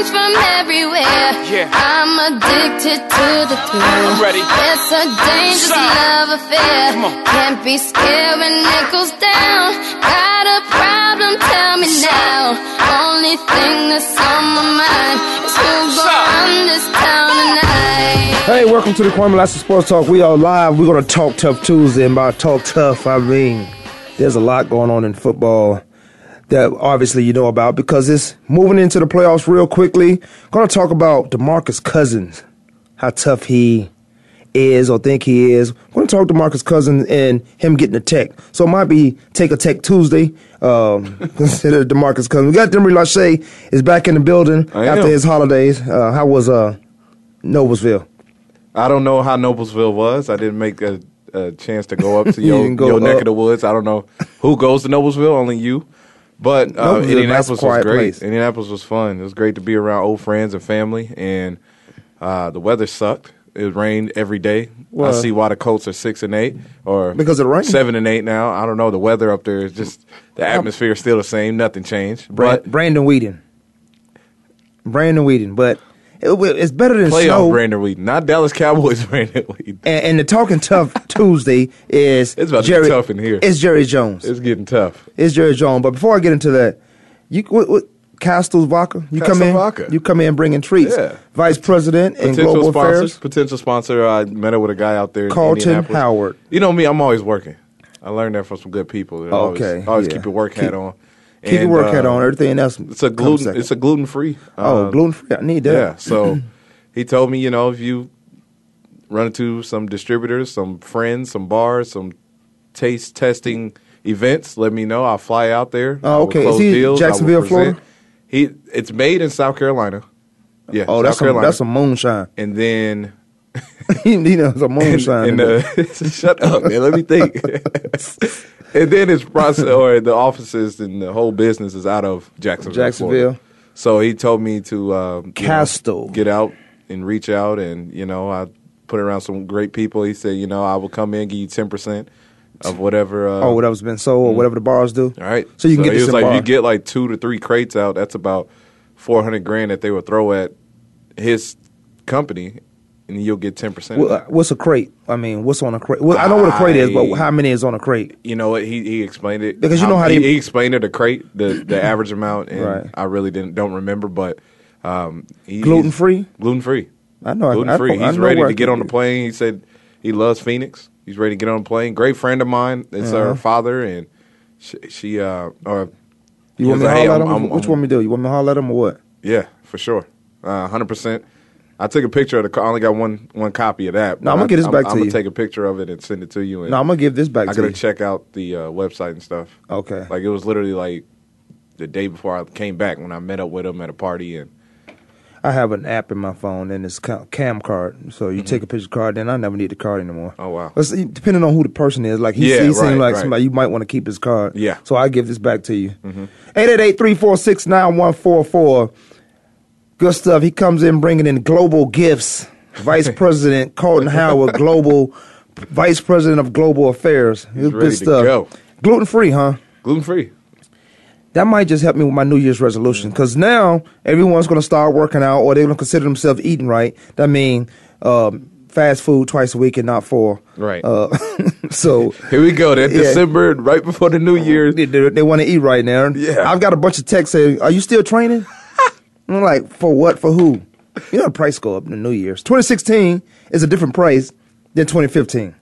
Hear from everywhere. Yeah. I'm addicted to the thrill. I'm ready. It's a dangerous Son. love affair. Come. Can't be scared when it goes down. Got a problem? Tell me now. Only thing that's on my mind is who's Son. run this town tonight. Hey, welcome to the Kwamie Lassiter Sports Talk. We are live. We're going to talk tough Tuesday. And by talk tough, I mean there's a lot going on in football that obviously you know about because it's moving into the playoffs real quickly. Going to talk about DeMarcus Cousins, how tough he is or think he is. Going to talk to Marcus Cousins and him getting a tech. So it might be take a tech Tuesday. Um, consider DeMarcus Cousins. We got Demery Lachey is back in the building I after am. his holidays. Uh, how was uh, Noblesville? I don't know how Noblesville was. I didn't make a, a chance to go up to You your, your neck of the woods. I don't know who goes to Noblesville. Only you. But uh, Indianapolis was great. place. Indianapolis was fun. It was great to be around old friends and family. And uh, the weather sucked. It rained every day. Well- I see why the Colts are six and eight, or Because of the rain. seven and eight now. I don't know. The weather up there is just the atmosphere is still the same. Nothing changed. But Brandon Weeden. Brandon Weeden, but it, it's better than playoff snow. Brandon Weeden, not Dallas Cowboys Brandon Weeden. And, and the talking tough Tuesday is It's about to Jerry, tough in here. It's Jerry Jones. It's getting tough. It's Jerry Jones. But before I get into that, you what, what Castle's Vodka? You come in. Vodka. You come in bringing treats. Yeah. Vice President and potential Global sponsor, Affairs. potential sponsor. Uh, I met up with a guy out there. in Carlton. Howard. You know me. I'm always working. I learned that from some good people. I always, Okay, always yeah. keep your work hat Keep- on. Keep your And, work hat uh, on. Everything else. It's a gluten. It's a gluten free. oh gluten free. I need that. Yeah. So he told me, you know, if you run into some distributors, some friends, some bars, some taste testing events, let me know. I'll fly out there. Oh, okay. Is he deals. Jacksonville. Florida? He. It's made in South Carolina. Yeah. Oh, South that's some, Carolina. that's some moonshine. and then he knows some moonshine. and, in uh, shut up, man. Let me think. And then his process or the offices and the whole business is out of Jacksonville. Jacksonville. Florida. So he told me to um, you know, get out and reach out, and you know I put around some great people. He said, you know, I will come in, give you ten percent of whatever. Uh, oh, whatever's been sold or whatever the bars do. all right. So you can get he was like, bar. you get like two to three crates out, that's about four hundred grand that they would throw at his company, and you'll get ten percent. Well, what's a crate? I mean, what's on a crate? Well, I know what a crate is, but how many is on a crate? you know what he he explained it Because you know how he, he explained it a crate the the average amount and Right. I really didn't don't remember but um he, Gluten free? gluten free I know. gluten free. He's know ready to get on the plane he said he loves Phoenix he's ready to get on the plane great friend of mine it's Uh-huh. her father and she, she uh or You want me to like, holler hey, at I'm- him? I'm- What you want me to do? You want me to holler at him or what? yeah for sure uh, 100% I took a picture of the car. I only got one one copy of that. No, I'm gonna get this I, back to I'm you. gonna take a picture of it and send it to you. And No, I'm gonna give this back to you. I to gotta you. check out the uh, website and stuff. Okay. Like it was literally like the day before I came back when I met up with him at a party and I have an app in my phone and it's CamCard. So you take a picture of the card, then I never need the card anymore. Mm-hmm. Oh, wow. See, depending on who the person is, like he, Yeah, he right, seemed like right. somebody you might want to keep his card. Yeah. Mm-hmm. So I give this back to you. Eight eight eight three four six nine one four four. Good stuff. He comes in bringing in global gifts. Vice President Colton Howard, global Vice President of Global Affairs. Ready good stuff. Gluten free, huh? gluten free. that might just help me with my New Year's resolution because now everyone's going to start working out or they're going to consider themselves eating right. That means um, fast food twice a week and not four. Right. Uh, so Here we go. That Yeah. December, right before the New Year's. they, they, want to eat right now. Yeah. I've got a bunch of texts saying, "Are you still training?" I'm like, "For what? For who?" You know, the price go up in the New Year's. 2016 is a different price than 2015,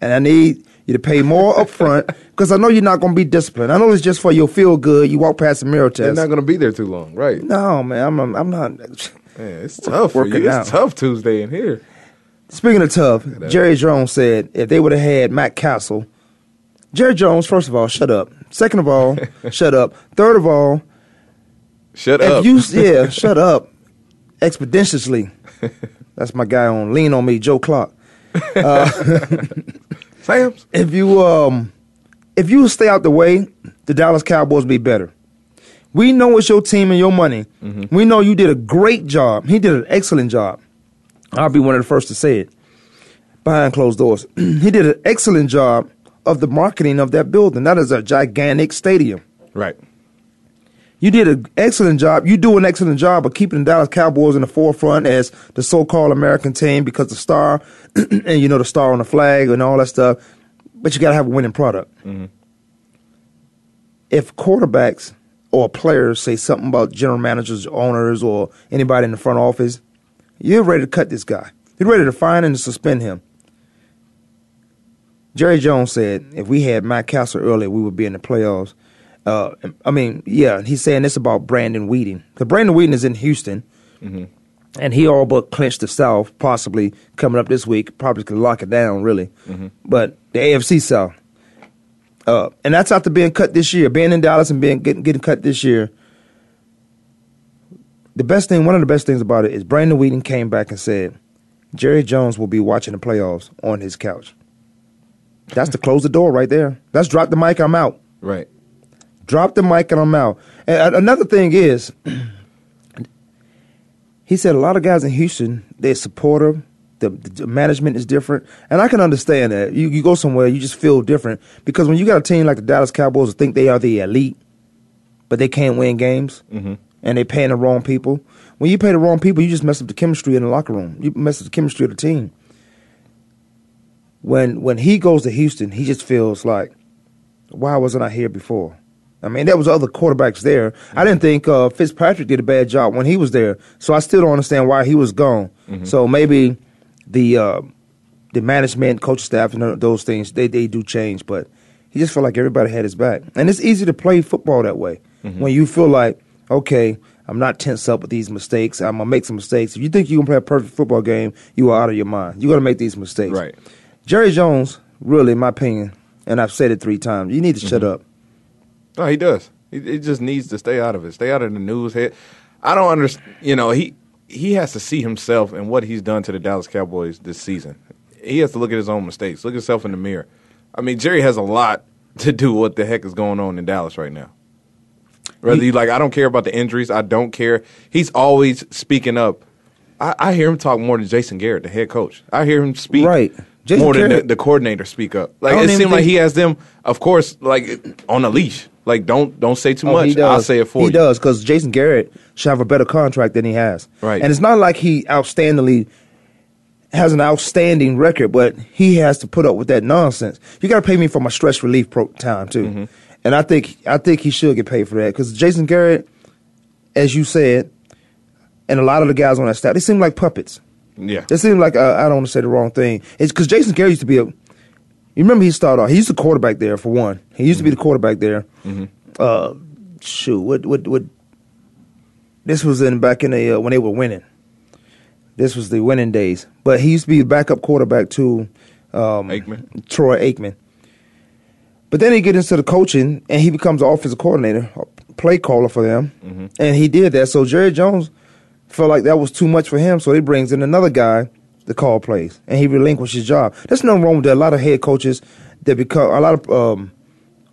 and I need you to pay more upfront because I know you're not going to be disciplined. I know it's just for your feel good. You walk past the mirror test. They're not going to be there too long, right? No, man, I'm I'm not. Man, it's tough for you. out. It's tough Tuesday in here. Speaking of tough, Jerry Jones said if they would have had Matt Cassel, Jerry Jones, first of all, shut up. Second of all, shut up. Third of all, Shut if up. you yeah, shut up. Expeditiously. That's my guy on Lean on Me, Joe Clark. Sam's. If you um if you stay out the way, the Dallas Cowboys be better. We know it's your team and your money. We know you did a great job. He did an excellent job. I'll be one of the first to say it. Behind closed doors. he did an excellent job of the marketing of that building. That is a gigantic stadium. Right. You did an excellent job. You do an excellent job of keeping the Dallas Cowboys in the forefront as the so-called American team because the star, and you know the star on the flag and all that stuff. But you got to have a winning product. Mm-hmm. If quarterbacks or players say something about general managers, owners, or anybody in the front office, you're ready to cut this guy. You're ready to fine and suspend him. Jerry Jones said if we had Matt Cassel earlier, we would be in the playoffs. Uh, I mean, yeah, he's saying this about Brandon Weeden. Because Brandon Weeden is in Houston, and he all but clinched the South, possibly coming up this week. Probably could lock it down, really. But the AFC South. Uh, and that's after being cut this year, being in Dallas and being getting, getting cut this year. The best thing, one of the best things about it is Brandon Weeden came back and said, Jerry Jones will be watching the playoffs on his couch. That's to close the door right there. That's drop the mic, I'm out. Right. Drop the mic and I'm out. And uh, another thing is, he said a lot of guys in Houston, they're supportive. The, the management is different. And I can understand that. You, you go somewhere, you just feel different. Because when you got a team like the Dallas Cowboys that think they are the elite, but they can't win games, mm-hmm. and they're paying the wrong people, when you pay the wrong people, you just mess up the chemistry in the locker room. You mess up the chemistry of the team. When when he goes to Houston, he just feels like, why wasn't I here before? I mean, there was other quarterbacks there. I didn't think uh, Fitzpatrick did a bad job when he was there, so I still don't understand why he was gone. So maybe the uh, the management, coach staff, and those things they they do change, but he just felt like everybody had his back, and it's easy to play football that way when you feel like, okay, I'm not tense up with these mistakes. I'm gonna make some mistakes. If you think you can play a perfect football game, you are out of your mind. You're gonna make these mistakes. Right. Jerry Jones, really, in my opinion, and I've said it three times. You need to shut up. No, he does. He, he just needs to stay out of it. Stay out of the news. Head. I don't understand. You know, he he has to see himself and what he's done to the Dallas Cowboys this season. He has to look at his own mistakes. Look at himself in the mirror. I mean, Jerry has a lot to do with what the heck is going on in Dallas right now. Whether you like, I don't care about the injuries. I don't care. He's always speaking up. I, I hear him talk more than Jason Garrett, the head coach. I hear him speak Right. Jason more than the, the coordinator speak up. Like it seems like he has them, of course, like on a leash. Like don't don't say too Oh, much. I'll say it for he you. He does because Jason Garrett should have a better contract than he has. Right. And it's not like he outstandingly has an outstanding record, but he has to put up with that nonsense. You got to pay me for my stress relief pro- time too, Mm-hmm. and I think I think he should get paid for that because Jason Garrett, as you said, and a lot of the guys on that staff, they seem like puppets. Yeah. They seem like uh, I don't want to say the wrong thing. It's because Jason Garrett used to be a. You remember he started off. He used to quarterback there for one. He used to be the quarterback there. Uh, shoot, what what what? This was in back in the uh, when they were winning. This was the winning days. But he used to be the backup quarterback to um, Aikman? Troy Aikman. But then he get into the coaching and he becomes the offensive coordinator, a play caller for them, and he did that. So Jerry Jones felt like that was too much for him, so he brings in another guy to call plays, and he relinquished his job. There's nothing wrong with that. A lot of head coaches that become a lot of um,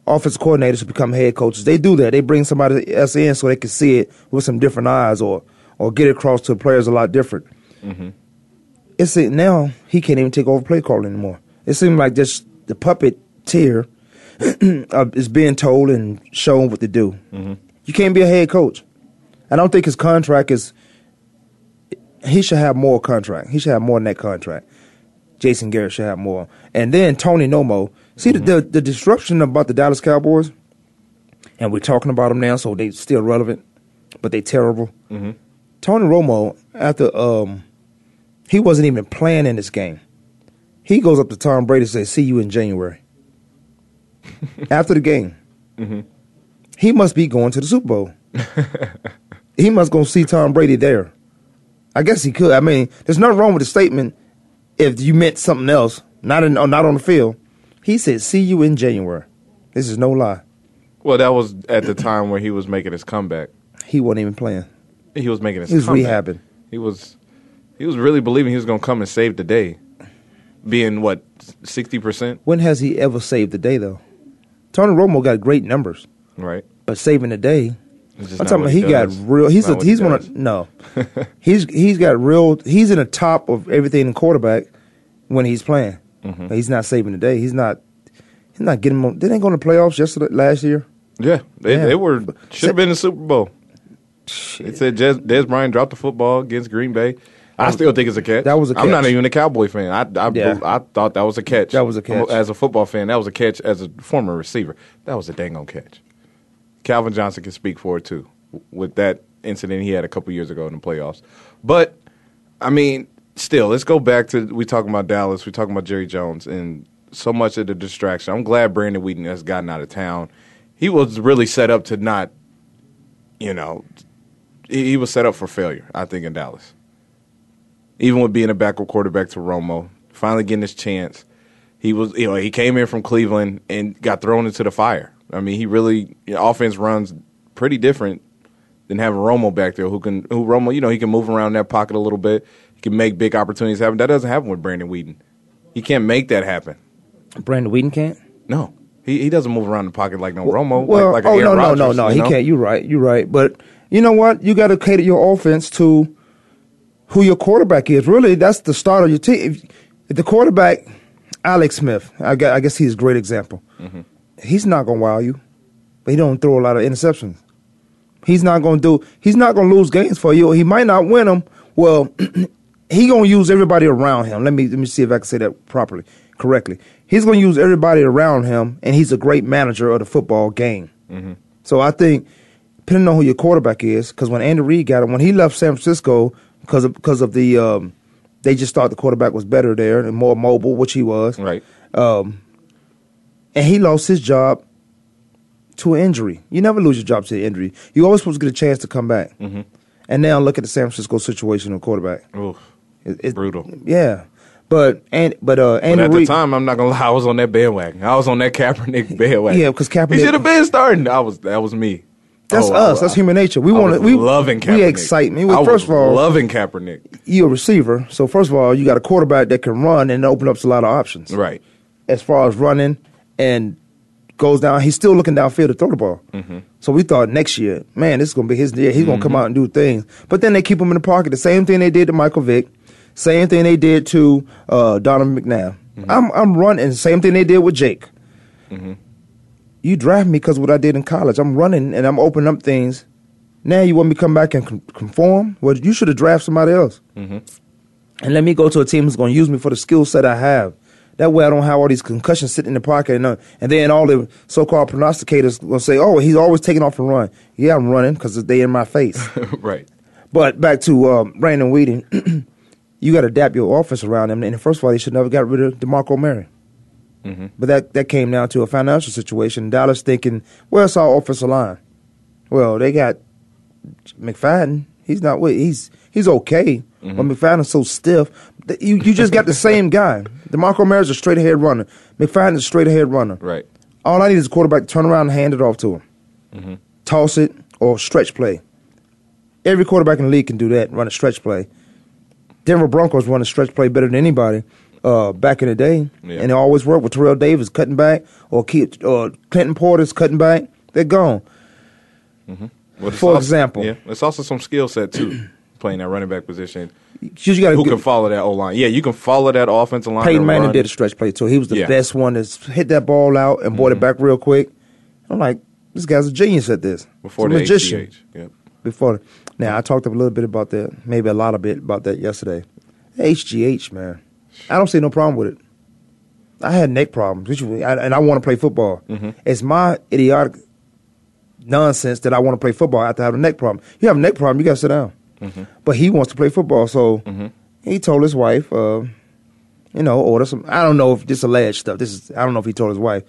offensive coordinators who become head coaches. They do that. They bring somebody else in so they can see it with some different eyes, or or get it across to the players a lot different. It's it now he can't even take over play calling anymore. It seems like just the puppet tier uh, is being told and shown what to do. You can't be a head coach. I don't think his contract is. He should have more contract. He should have more than that contract. Jason Garrett should have more. And then Tony Romo. See the, mm-hmm. the the disruption about the Dallas Cowboys, and we're talking about them now, so they still relevant, but they terrible. Mm-hmm. Tony Romo after um, he wasn't even playing in this game. He goes up to Tom Brady and says, "See you in January." after the game, mm-hmm. he must be going to the Super Bowl. he must go see Tom Brady there. I guess he could. I mean, there's nothing wrong with the statement if you meant something else, not in, uh, not on the field. He said, "See you in January." This is no lie. Well, that was at the time where he was making his comeback. He wasn't even playing. He was making his. He was comeback. rehabbing. He was. He was really believing he was going to come and save the day. Being what sixty percent, When has he ever saved the day though? Tony Romo got great numbers, right? but saving the day. I'm talking about he got real. He's a, he's he one of no. he's he's got real. He's in the top of everything in quarterback when he's playing. Mm-hmm. But he's not saving the day. He's not. He's not getting. Them, didn't go to the playoffs yesterday last year? Yeah, they, Yeah. they were should have been in the Super Bowl. It said Des, Dez Bryant dropped the football against Green Bay. I still think it's a catch. That was a I'm not even a Cowboy fan. I I, Yeah. I thought that was a catch. That was a catch. As a football fan, that was a catch. As a former receiver, that was a dang on catch. Calvin Johnson can speak for it too. With that incident he had a couple years ago in the playoffs, but I mean, still, let's go back to we talking about Dallas. We talking about Jerry Jones and so much of the distraction. I'm glad Brandon Weeden has gotten out of town. He was really set up to not, you know, he, was set up for failure. I think in Dallas, even with being a backup quarterback to Romo, finally getting his chance. He was, you know, he came in from Cleveland and got thrown into the fire. I mean, he really you know, offense runs pretty different than having Romo back there, who can, who Romo, you know, he can move around that pocket a little bit. He can make big opportunities happen. That doesn't happen with Brandon Weeden. He can't make that happen. Brandon Weeden can't. No, he he doesn't move around the pocket like no Romo. Well, like, like a oh Aaron no, Rodgers, no, no, no. you He know? can't. You're right. You're right. But you know what? You got to cater your offense to who your quarterback is. Really, that's the start of your team. If, if the quarterback, Alex Smith, I guess, I guess he's a great example. Mm-hmm. He's not gonna wow you, but he don't throw a lot of interceptions. He's not gonna do. He's not gonna lose games for you. He might not win them. Well, he gonna use everybody around him. Let me let me see if I can say that properly, correctly. He's gonna use everybody around him, and he's a great manager of the football game. So I think, depending on who your quarterback is, because when Andy Reid got him, when he left San Francisco, because of because of the, um, they just thought the quarterback was better there and more mobile, which he was, Right. um, and he lost his job to an injury. You never lose your job to an injury. You always supposed to get a chance to come back. Mm-hmm. And now look at the San Francisco situation of quarterback. Oof. It- it's- Brutal. Yeah, but and but uh, Andy at the time, I'm not gonna lie, I was on that bandwagon. I was on that Kaepernick bandwagon. yeah, because Kaepernick- he should have been starting. I was. That was me. That's Oh, us. I- That's human nature. We want to. We loving Kaepernick. We excite me. Well, first of all, loving Kaepernick. you're a receiver. So first of all, you got a quarterback that can run and open up a lot of options. Right. As far as running and goes down, he's still looking downfield to throw the ball. Mm-hmm. So we thought next year, man, this is gonna be his year. He's gonna come out and do things. But then they keep him in the pocket. The same thing they did to Michael Vick. Same thing they did to uh, Donovan McNabb. Mm-hmm. I'm I'm running. Same thing they did with Jake. You draft me because what I did in college. I'm running and I'm opening up things. Now you want me to come back and con- conform? Well, you should have drafted somebody else. Mm-hmm. And let me go to a team who's going to use me for the skill set I have. That way I don't have all these concussions sitting in the pocket. And, uh, and then all the so-called prognosticators will say, oh, he's always taking off and run. Yeah, I'm running because they in my face. right. but back to um, Brandon Weeden. you got to adapt your offense around him. And first of all, they should never got rid of DeMarco Murray. Mm-hmm. But that, that came down to a financial situation. Dallas thinking, well, it's our offensive line. Well, they got McFadden. He's not. wait, He's he's okay. Mm-hmm. But McFadden's so stiff. You you just got the same guy. DeMarco Murray's a straight ahead runner. McFadden's a straight ahead runner. Right. All I need is a quarterback to turn around and hand it off to him. Mm-hmm. Toss it or stretch play. Every quarterback in the league can do that. Run a stretch play. Denver Broncos run a stretch play better than anybody uh, back in the day, Yeah. and it always worked with Terrell Davis cutting back or keep or Clinton Portis cutting back. They're gone. Well, For also- example. yeah, it's also some skill set too, playing that running back position. You got Who can follow that O line? Yeah, you can follow that offensive line. Peyton Manning run. did a stretch play too. He was the Yeah. best one that's hit that ball out and brought Mm-hmm. it back real quick. I'm like, this guy's a genius at this. before He's the a magician. HGH. Yep. Before now, I talked a little bit about that, maybe a lot of bit about that yesterday. HGH, man, I don't see no problem with it. I had neck problems, which I, and I want to play football. Mm-hmm. It's my idiotic nonsense that I want to play football after having a neck problem. You have a neck problem, you got to sit down. Mm-hmm. But he wants to play football, so he told his wife, uh, you know, order some. I don't know if this alleged stuff. This is I don't know if he told his wife,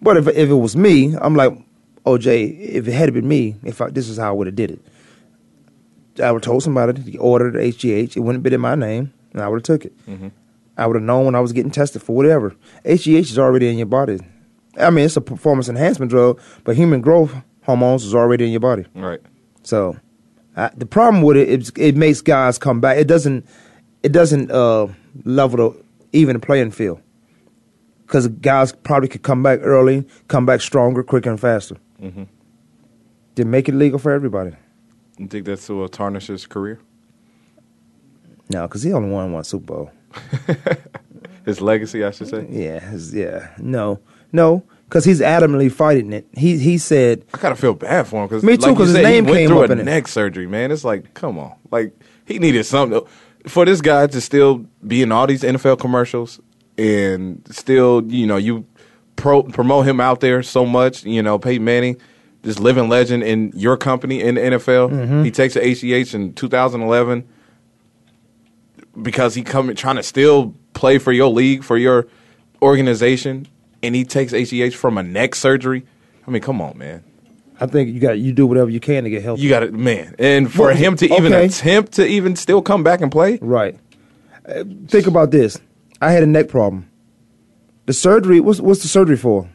but if if it was me, I'm like, OJ, if it had been me, if I, this is how I would have did it. I would have told somebody to order the HGH. It wouldn't have been in my name, and I would have took it. I would have known when I was getting tested for whatever. HGH is already in your body. I mean, it's a performance enhancement drug, but human growth hormones is already in your body. Right. So the problem with it, it, it makes guys come back. It doesn't, it doesn't uh, level the even the playing field because guys probably could come back early, come back stronger, quicker, and faster. Mm-hmm. Then make it legal for everybody. You think that's will tarnish his career? No, because he only won one Super Bowl. his legacy, I should say. Yeah, his, yeah. No, no, because he's adamantly fighting it. He he said. I kind of feel bad for him because me too. Because like his name he went came through up a in neck it. surgery, man. It's like, come on, like he needed something for this guy to still be in all these NFL commercials and still, you know, you pro, promote him out there so much. You know, Peyton Manning, this living legend in your company in the NFL. Mm-hmm. He takes the ACH in 2011 because he come trying to still play for your league for your organization, and he takes ACH from a neck surgery. I mean, come on, man. I think you got you do whatever you can to get healthy. You got it, man. And for Well, him to even okay. attempt to even still come back and play, Right. Uh, think about this. I had a neck problem. The surgery, what's, what's the surgery for?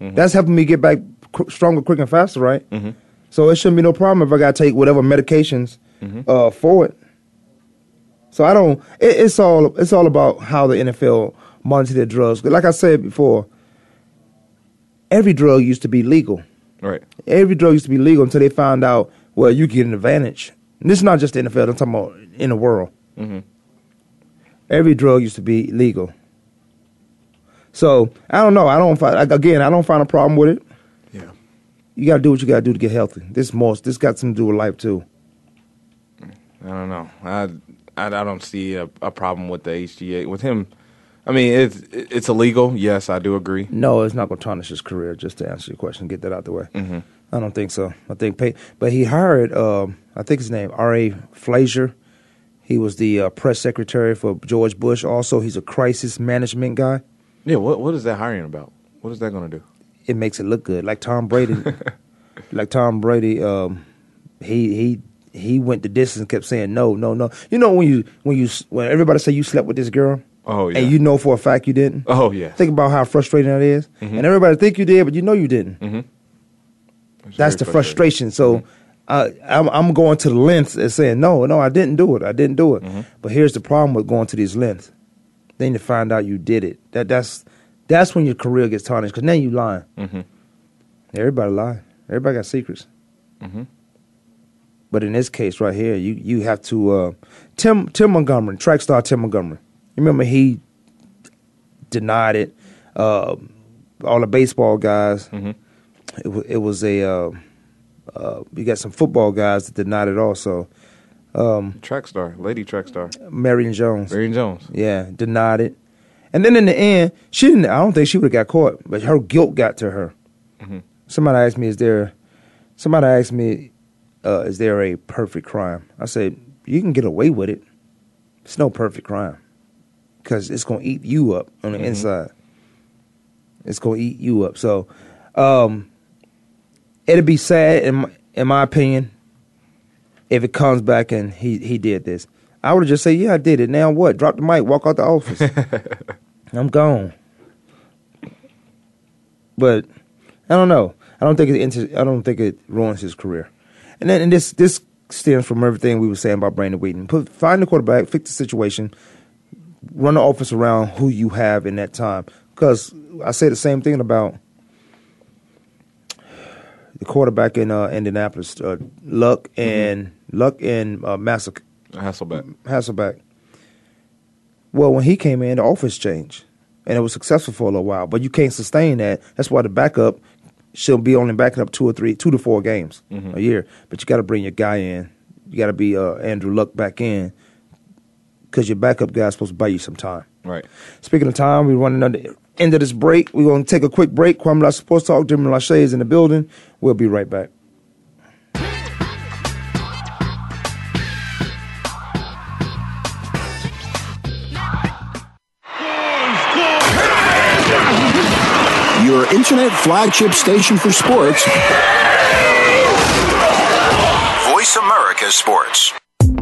That's helping me get back qu- stronger, quicker, and faster, right? Mm-hmm. So it shouldn't be no problem if I got to take whatever medications uh, for it. So I don't. It, it's all. It's all about how the NFL monitor their drugs. Like I said before, every drug used to be legal. right? Every drug used to be legal until they found out, well, you get an advantage. And this is not just the NFL, I'm talking about in the world. Mm-hmm. Every drug used to be legal. So I don't know. I don't find like, again. I don't find a problem with it. Yeah. You got to do what you got to do to get healthy. This most. This got something to do with life too. I don't know. I I, I don't see a, a problem with the HGH with him. I mean, it's it's illegal. Yes, I do agree. No, it's not going to tarnish his career. Just to answer your question, get that out the way. I don't think so. I think, pay, but he hired. Um, I think his name R. A. Flazier. He was the uh, press secretary for George Bush. Also, he's a crisis management guy. Yeah. What what is that hiring about? What is that going to do? it makes it look good. Like Tom Brady, like Tom Brady, um, he he he went the distance and kept saying no, no, no. You know when you when you when everybody say you slept with this girl, Oh yeah. and you know for a fact you didn't. oh yeah. Think about how frustrating that is. Mm-hmm. and everybody think you did, but you know you didn't. It's That's the frustration. So. Mm-hmm. I, I'm, I'm going to the lengths and saying no, no, I didn't do it. I didn't do it. But here's the problem with going to these lengths. Then you find out you did it. That that's that's when your career gets tarnished because now you lying. Everybody lie. Everybody got secrets. But in this case right here, you you have to uh, Tim Tim Montgomery, track star Tim Montgomery. You remember he denied it. Uh, all the baseball guys. It, wa- it was a. Uh, uh, you got some football guys that denied it also. Track star, lady track star, Marion Jones. Marion Jones. Yeah, denied it. And then in the end, she didn't. I don't think she would have got caught, but her guilt got to her. Somebody asked me, "Is there?" Somebody asked me, uh, "Is there a perfect crime?" I said, "You can get away with it. It's no perfect crime because it's gonna eat you up on the inside. It's gonna eat you up. So, um, it'd be sad, in my, in my opinion, if it comes back and he he did this. I would have just say, yeah, I did it. Now what? Drop the mic, walk out the office. I'm gone. But I don't know. I don't think it. Inter- I don't think it ruins his career. And then and this this stems from everything we were saying about Brandon Weeden. Put find the quarterback, fix the situation, run the offense around who you have in that time. Because I say the same thing about the quarterback in uh, Indianapolis, uh, Luck and Luck and uh, Massac- Hasselbeck. Hasselback. Well, when he came in, the offense changed, and it was successful for a little while. But you can't sustain that. That's why the backup should be only backing up two or three, two to four games a year. But you got to bring your guy in. You got to be uh, Andrew Luck back in because your backup guy's supposed to buy you some time. Right. Speaking of time, we're running at the end of this break. We're going to take a quick break. Kwamie Lassiter Sports Talk. Jimmy Lachey is in the building. We'll be right back. Your internet flagship station for sports. Voice America Sports.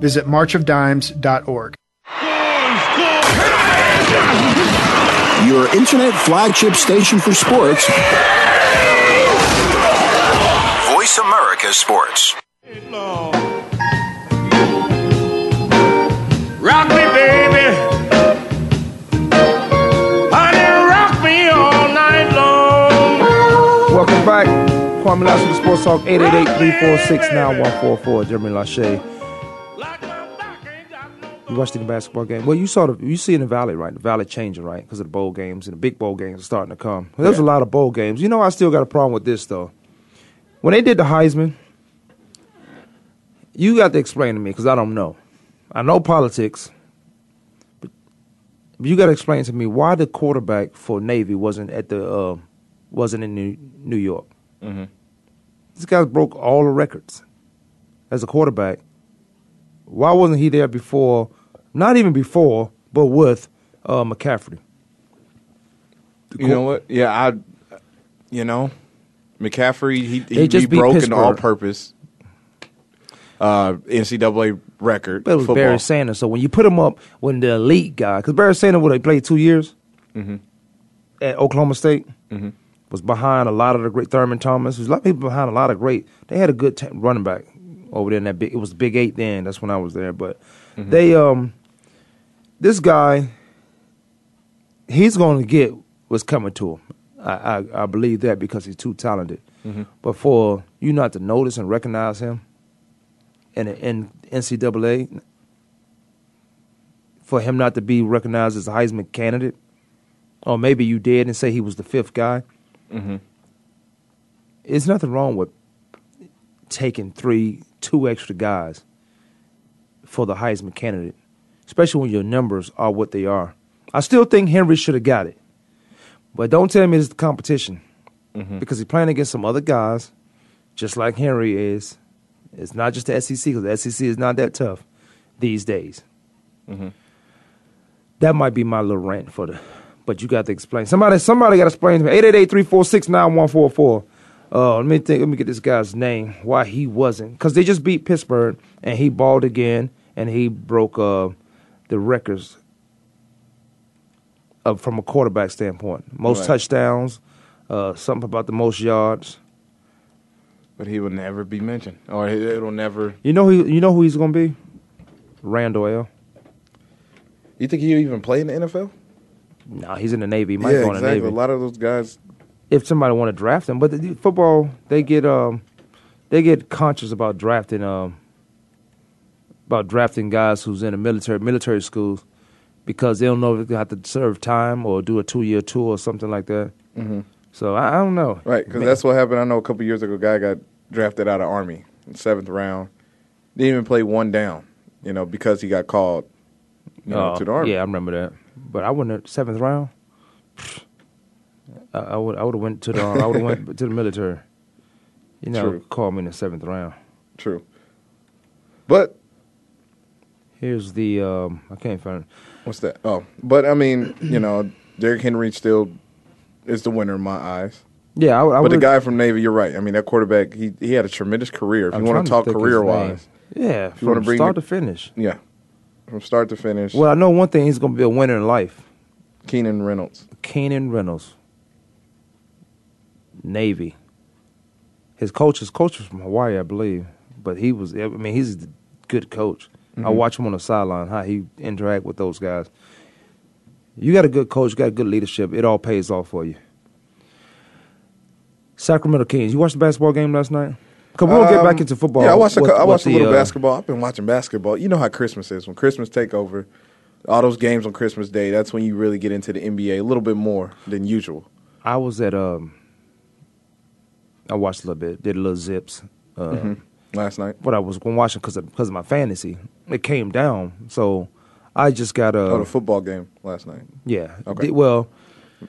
Visit marchofdimes.org. Your internet flagship station for sports. Voice America Sports. Rock me, baby. Honey, rock me all night long. Welcome back. Kwamie Lassiter, Sports Talk, 888-346-9144. Jeremy Lachey. You watched the basketball game. Well, you saw the you see in the Valley, right? The Valley changing, right? Because of the bowl games and the big bowl games are starting to come. Well, there's a lot of bowl games. You know, I still got a problem with this though. When they did the Heisman, you got to explain to me because I don't know. I know politics, but you got to explain to me why the quarterback for Navy wasn't at the uh, wasn't in New, New York. Mm-hmm. This guy broke all the records as a quarterback. Why wasn't he there before? Not even before, but with uh, McCaffrey. You know what? Yeah, I. You know, McCaffrey he he, just he beat broke an all-purpose uh, NCAA record. But it was football. Barry Sanders. So when you put him up when the elite guy, because Barry Sanders would have played two years Mhm. at Oklahoma State, Mhm. was behind a lot of the great Thurman Thomas. There's a lot of people behind a lot of great. They had a good t- running back over there in that big. It was Big Eight then. That's when I was there. But they um, this guy, he's going to get what's coming to him. I, I I believe that because he's too talented. Mhm. But for you not to notice and recognize him in in NCAA, for him not to be recognized as a Heisman candidate, or maybe you did and say he was the fifth guy. Mhm. There's nothing wrong with taking three, two extra guys for the Heisman candidate, especially when your numbers are what they are. I still think Henry should have got it, but don't tell me it's the competition Mhm. because he's playing against some other guys, just like Henry is. It's not just the SEC because the SEC is not that tough these days. Mhm. That might be my little rant for the. But you got to explain. Somebody, somebody got to explain to me. 888-346-9144. Uh, let me think. Let me get this guy's name. Why he wasn't? Because they just beat Pittsburgh and he balled again and he broke uh, the records of from a quarterback standpoint. Most Right. touchdowns. Uh, something about the most yards. But he will never be mentioned, or it- it'll never. You know who? You know who he's gonna be? Randall L. You think he'll even play in the NFL? No, he's in the Navy. He might yeah, go in the exactly. Navy. A lot of those guys. if somebody want to draft him. But the, football, they get um, they get conscious about drafting um, about drafting guys who's in the military military schools because they don't know if they have to serve time or do a two year tour or something like that. Mhm. So I, I don't know. Right, because that's what happened. I know a couple years ago, a guy got drafted out of Army in seventh round. Didn't even play one down, you know, because he got called you know, uh, to the Army. Yeah, I remember that. But I wouldn't have, seventh round. I, I would I would have went to the I would have went to the military. You know, True. call me in the seventh round. True. But Here's the um, I can't find. what's that? Oh, but I mean, you know, Derrick Henry still is the winner in my eyes. Yeah, I, I but the guy from Navy, you're right. I mean, that quarterback, he he had a tremendous career. If I'm you want to talk career wise, Yeah, If you wanna from bring start the- to finish. yeah, from start to finish. Well, I know one thing: he's going to be a winner in life. Keenan Reynolds. Keenan Reynolds, Navy. His coach, his coach was from Hawaii, I believe, but he was. I mean, he's a good coach. I Mhm. watch him on the sideline how he interact with those guys. You got a good coach, you got good leadership. It all pays off for you. Sacramento Kings. You watched the basketball game last night? Because we'll get Um, back into football. Yeah, I watched. A, What- cou- I what watched a the, little uh, basketball. I've been watching basketball. You know how Christmas is. When Christmas take over, all those games on Christmas Day. That's when you really get into the NBA a little bit more than usual. I was at um. I watched a little bit. Did a little zips. Uh, Mhm. Last night. What I was going watching because of, because of my fantasy, it came down. So I just got a oh, the football game last night. yeah. Okay. Di- well,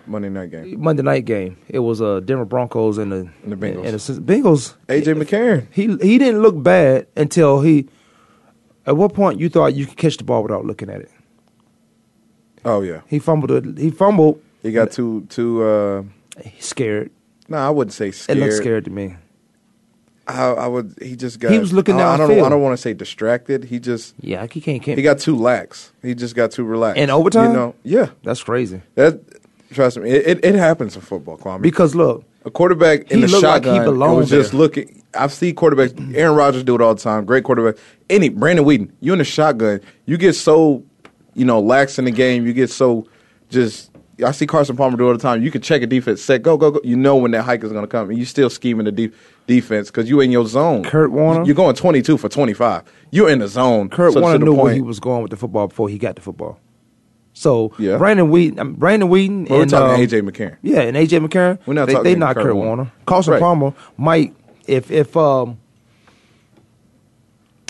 Monday night game. Monday night game. It was uh, Denver Broncos and the And the Bengals. And the Bengals. AJ McCarron. He he didn't look bad until he. At what point you thought you could catch the ball without looking at it? Oh yeah. He fumbled it. He fumbled. He got too too. Uh, He's scared. no, I wouldn't say scared. It looked scared to me. I, I would. He just got. He was looking I, I don't. I don't want to say distracted. He just. Yeah, he can't. can't He got too lax. He just got too relaxed. In overtime? You know. Yeah. That's crazy. That. Trust me. It, it, it happens in football, Kwamie. Because look, a quarterback in He the looked like he shotgun belonged was just there. looking. I've seen quarterbacks. Aaron Rodgers do it all the time. Great quarterback. Any Brandon Weeden. You in the shotgun. You get so, you know, lax in the game. You get so just. I see Carson Palmer do it all the time. You can check a defense, set, go, go, go. You know when that hike is going to come, and you still scheming the de- defense because you in your zone. Kurt Warner? you're going 22 for 25. You're in the zone. Kurt So Warner knew where he was going with the football before he got the football. So Yeah. Brandon Weeden, um, Brandon Weeden, Well, we're and talking um, AJ McCarron. Yeah, and AJ McCarron. We're not they, talking they not Kurt Kurt, Warner. Warner. Carson Right. Palmer might if if um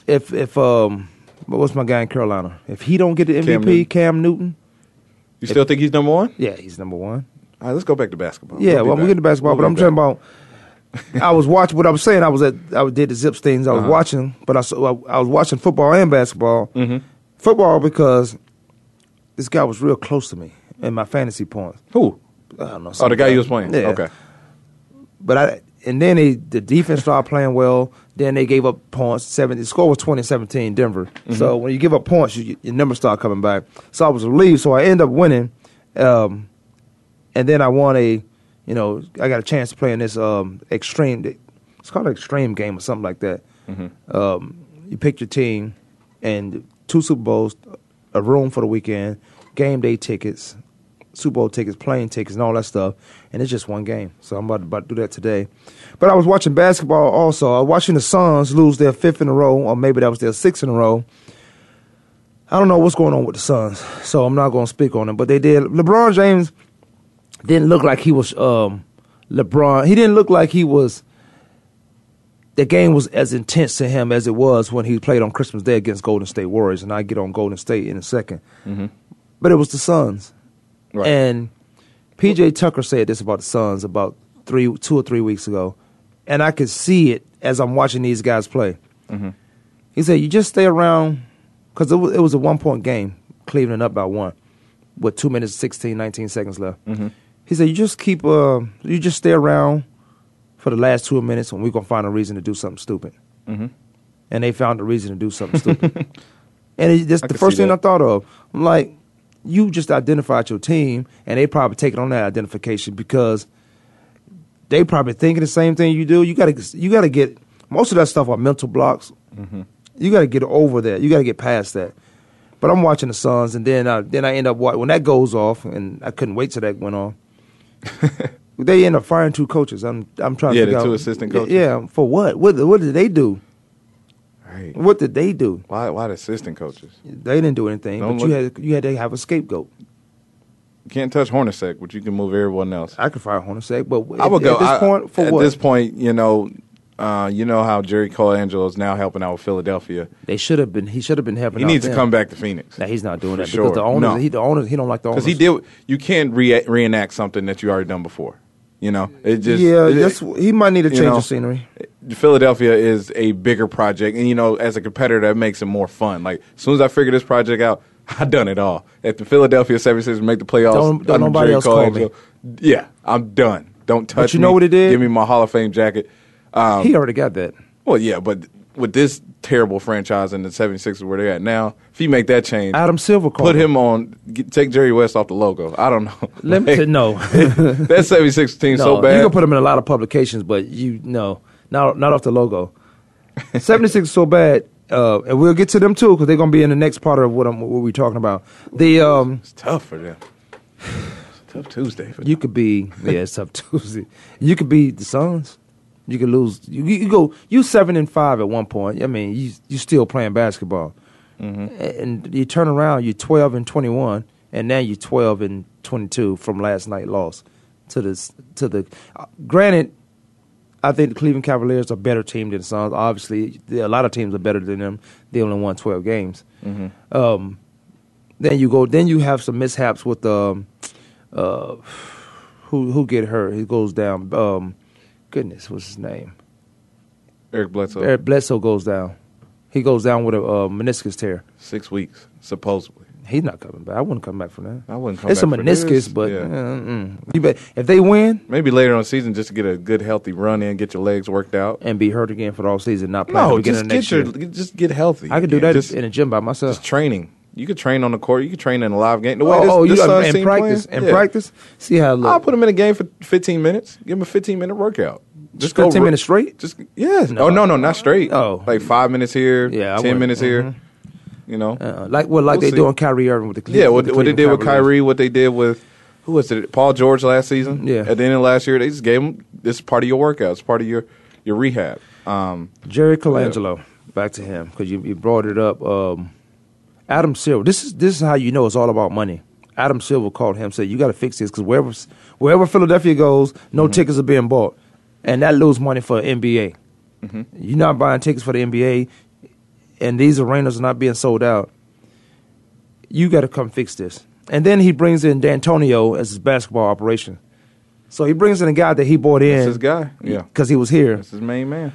if if um what's my guy in Carolina? If he don't get the Cam MVP, Newton. Cam Newton. You still think he's number one? Yeah, he's number one. All right, let's go back to basketball. Yeah, We'll well, we back. get to basketball, We'll but I'm be talking about. I was watching what I was saying. I was at I did the zips things. I was Uh-huh. watching, but I, saw, I I was watching football and basketball. Mhm. Football because this guy was real close to me in my fantasy points. Who? I don't know. Oh, the guy guy. you was playing. Yeah. Okay. But I and then they, the defense started playing well. Then they gave up points. Seven. The score was 2017 Denver. Mm-hmm. So when you give up points, you, your numbers start coming back. So I was relieved. So I end up winning, um, and then I won a, you know, I got a chance to play in this um, extreme. It's called an extreme game or something like that. Mm-hmm. Um, you pick your team, and two Super Bowls, a room for the weekend, game day tickets, Super Bowl tickets, plane tickets, and all that stuff. And it's just one game. So I'm about to, about to do that today. But I was watching basketball also. I was watching the Suns lose their fifth in a row, or maybe that was their sixth in a row. I don't know what's going on with the Suns, so I'm not going to speak on them. But they did. LeBron James didn't look like he was um, LeBron. He didn't look like he was. The game was as intense to him as it was when he played on Christmas Day against Golden State Warriors, and I get on Golden State in a 2nd But it was the Suns, Right. and PJ Tucker said this about the Suns about three, two or three weeks ago, and I could see it as I'm watching these guys play. Mhm. He said, "You just stay around because it was, it was a one point game, Cleveland up by one, with two minutes 16, 19 seconds left." Mhm. He said, "You just keep, uh, you just stay around for the last two minutes, and we're gonna find a reason to do something stupid." Mhm. And they found a reason to do something stupid. and it, that's I the first thing that. I thought of. I'm like, you just identified your team, and they probably taking on that identification because they probably thinking the same thing you do. You gotta, you gotta get most of that stuff are mental blocks. Mm-hmm. You gotta get over that. You gotta get past that. But I'm watching the Suns, and then I, then I end up wa- when that goes off, and I couldn't wait till that went off. they end up firing two coaches. I'm I'm trying Yeah, to the figure two out- assistant coaches. Yeah, for what? What what did they do? Right. What did they do? Why? Why the assistant coaches? They didn't do anything, Don't but you had you had to have a scapegoat. You can't touch Hornacek, but you can move everyone else. I could fire Hornacek, but I would at, go at this I- point for at what? this point, you know, uh, you know how Jerry Colangelo is now helping out with Philadelphia. they should have been. He should have been helping. He out needs to come back to Phoenix. Now he's not doing that sure. because the owners. No. He the owners. He don't like the owners Because he did. You can't re- reenact something that you already done before. You know, it just yeah, it- that's, he might need a change know, of scenery. Philadelphia is a bigger project, and you know, as a competitor, that makes it more fun. Like as soon as I figure this project out, I done it all. If the Philadelphia 76ers make the playoffs, Don't- don't nobody Jerry else call me. Yeah, I'm done. Don't touch you me. know what it is? Give me my Hall of Fame jacket. Um, he already got that. well, yeah, but with this terrible franchise and the 76ers where they're at now, if you make that change, Adam Silver put him. on, get, take Jerry West off the logo. I don't know. Let me Like, t- no. that 76 team no, so bad. You can put him in a lot of publications, but you know, not not off the logo. Seventy six is so bad, uh, and we'll get to them too because they're gonna be in the next part of what I'm what we're talking about. The um, it's tough for them. Tough Tuesday. For You could be yeah, it's tough Tuesday. You could be the Suns. You could lose. You, you go. You seven and five at one point. I mean, you you still playing basketball, Mm-hmm. and you turn around. You're twelve and twenty one, and now you're twelve and twenty two from last night loss to this to the. Uh, granted, I think the Cleveland Cavaliers are a better team than the Suns. Obviously, a lot of teams are better than them. They only won twelve games. Mm-hmm. Um, then you go. Then you have some mishaps with um, uh, who who get hurt. He goes down. Um, goodness, what's his name? Eric Bledsoe. Eric Bledsoe goes down. He goes down with a uh, meniscus tear. Six weeks, supposedly. He's not coming back. I wouldn't come back from that. I wouldn't come It's a back for meniscus, this. but Yeah. uh, if they win Maybe later on season just to get a good healthy run in, get your legs worked out. and be hurt again for the whole season, not play No, just get your year. just get healthy. I could do that Just, in the gym by myself. just training. You could train on the court. You could train in a live game. The way oh, this, oh, this you Suns in practice? playing, In yeah. practice, see how it. I'll put him in a game for 15 minutes. Give him a 15 minute workout. Just go 15 ru- minutes straight? Just yes. No. Oh no, no, not straight. Oh. like five minutes here. Yeah, 10 wouldn't. minutes Mhm. here. You know. Uh, like well, like We'll they see. on Kyrie Irving with the Cle- yeah, what, the what they did with. Kyrie, what they did with who was it? Paul George last season. Yeah. At the end of last year, they just gave him this is part of your workout. It's part of your your rehab. Um, Jerry Colangelo, back to him because you, you brought it up. Um, Adam Silver. This is this is how you know it's all about money. Adam Silver called him and said you got to fix this because wherever wherever Philadelphia goes, no Mm-hmm. tickets are being bought, and that lose money for NBA. Mm-hmm. You're not buying tickets for the NBA, and these arenas are not being sold out. You got to come fix this. And then he brings in D'Antoni as his basketball operation. So he brings in a guy that he brought in That's his guy. Yeah. because he was here. that's his main man.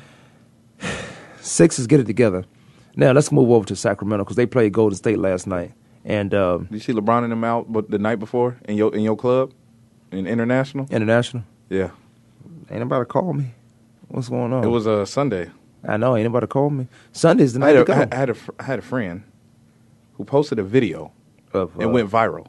Sixers get it together. Now let's move over to Sacramento because they played Golden State last night, and um, Did you see LeBron and them out but the night before in your in your club in international? international. Yeah. Ain't nobody call me. What's going on? It was a Sunday. I know. Ain't nobody call me. Sunday's the I night had to go. I had a I had a friend who posted a video Of, and uh, went viral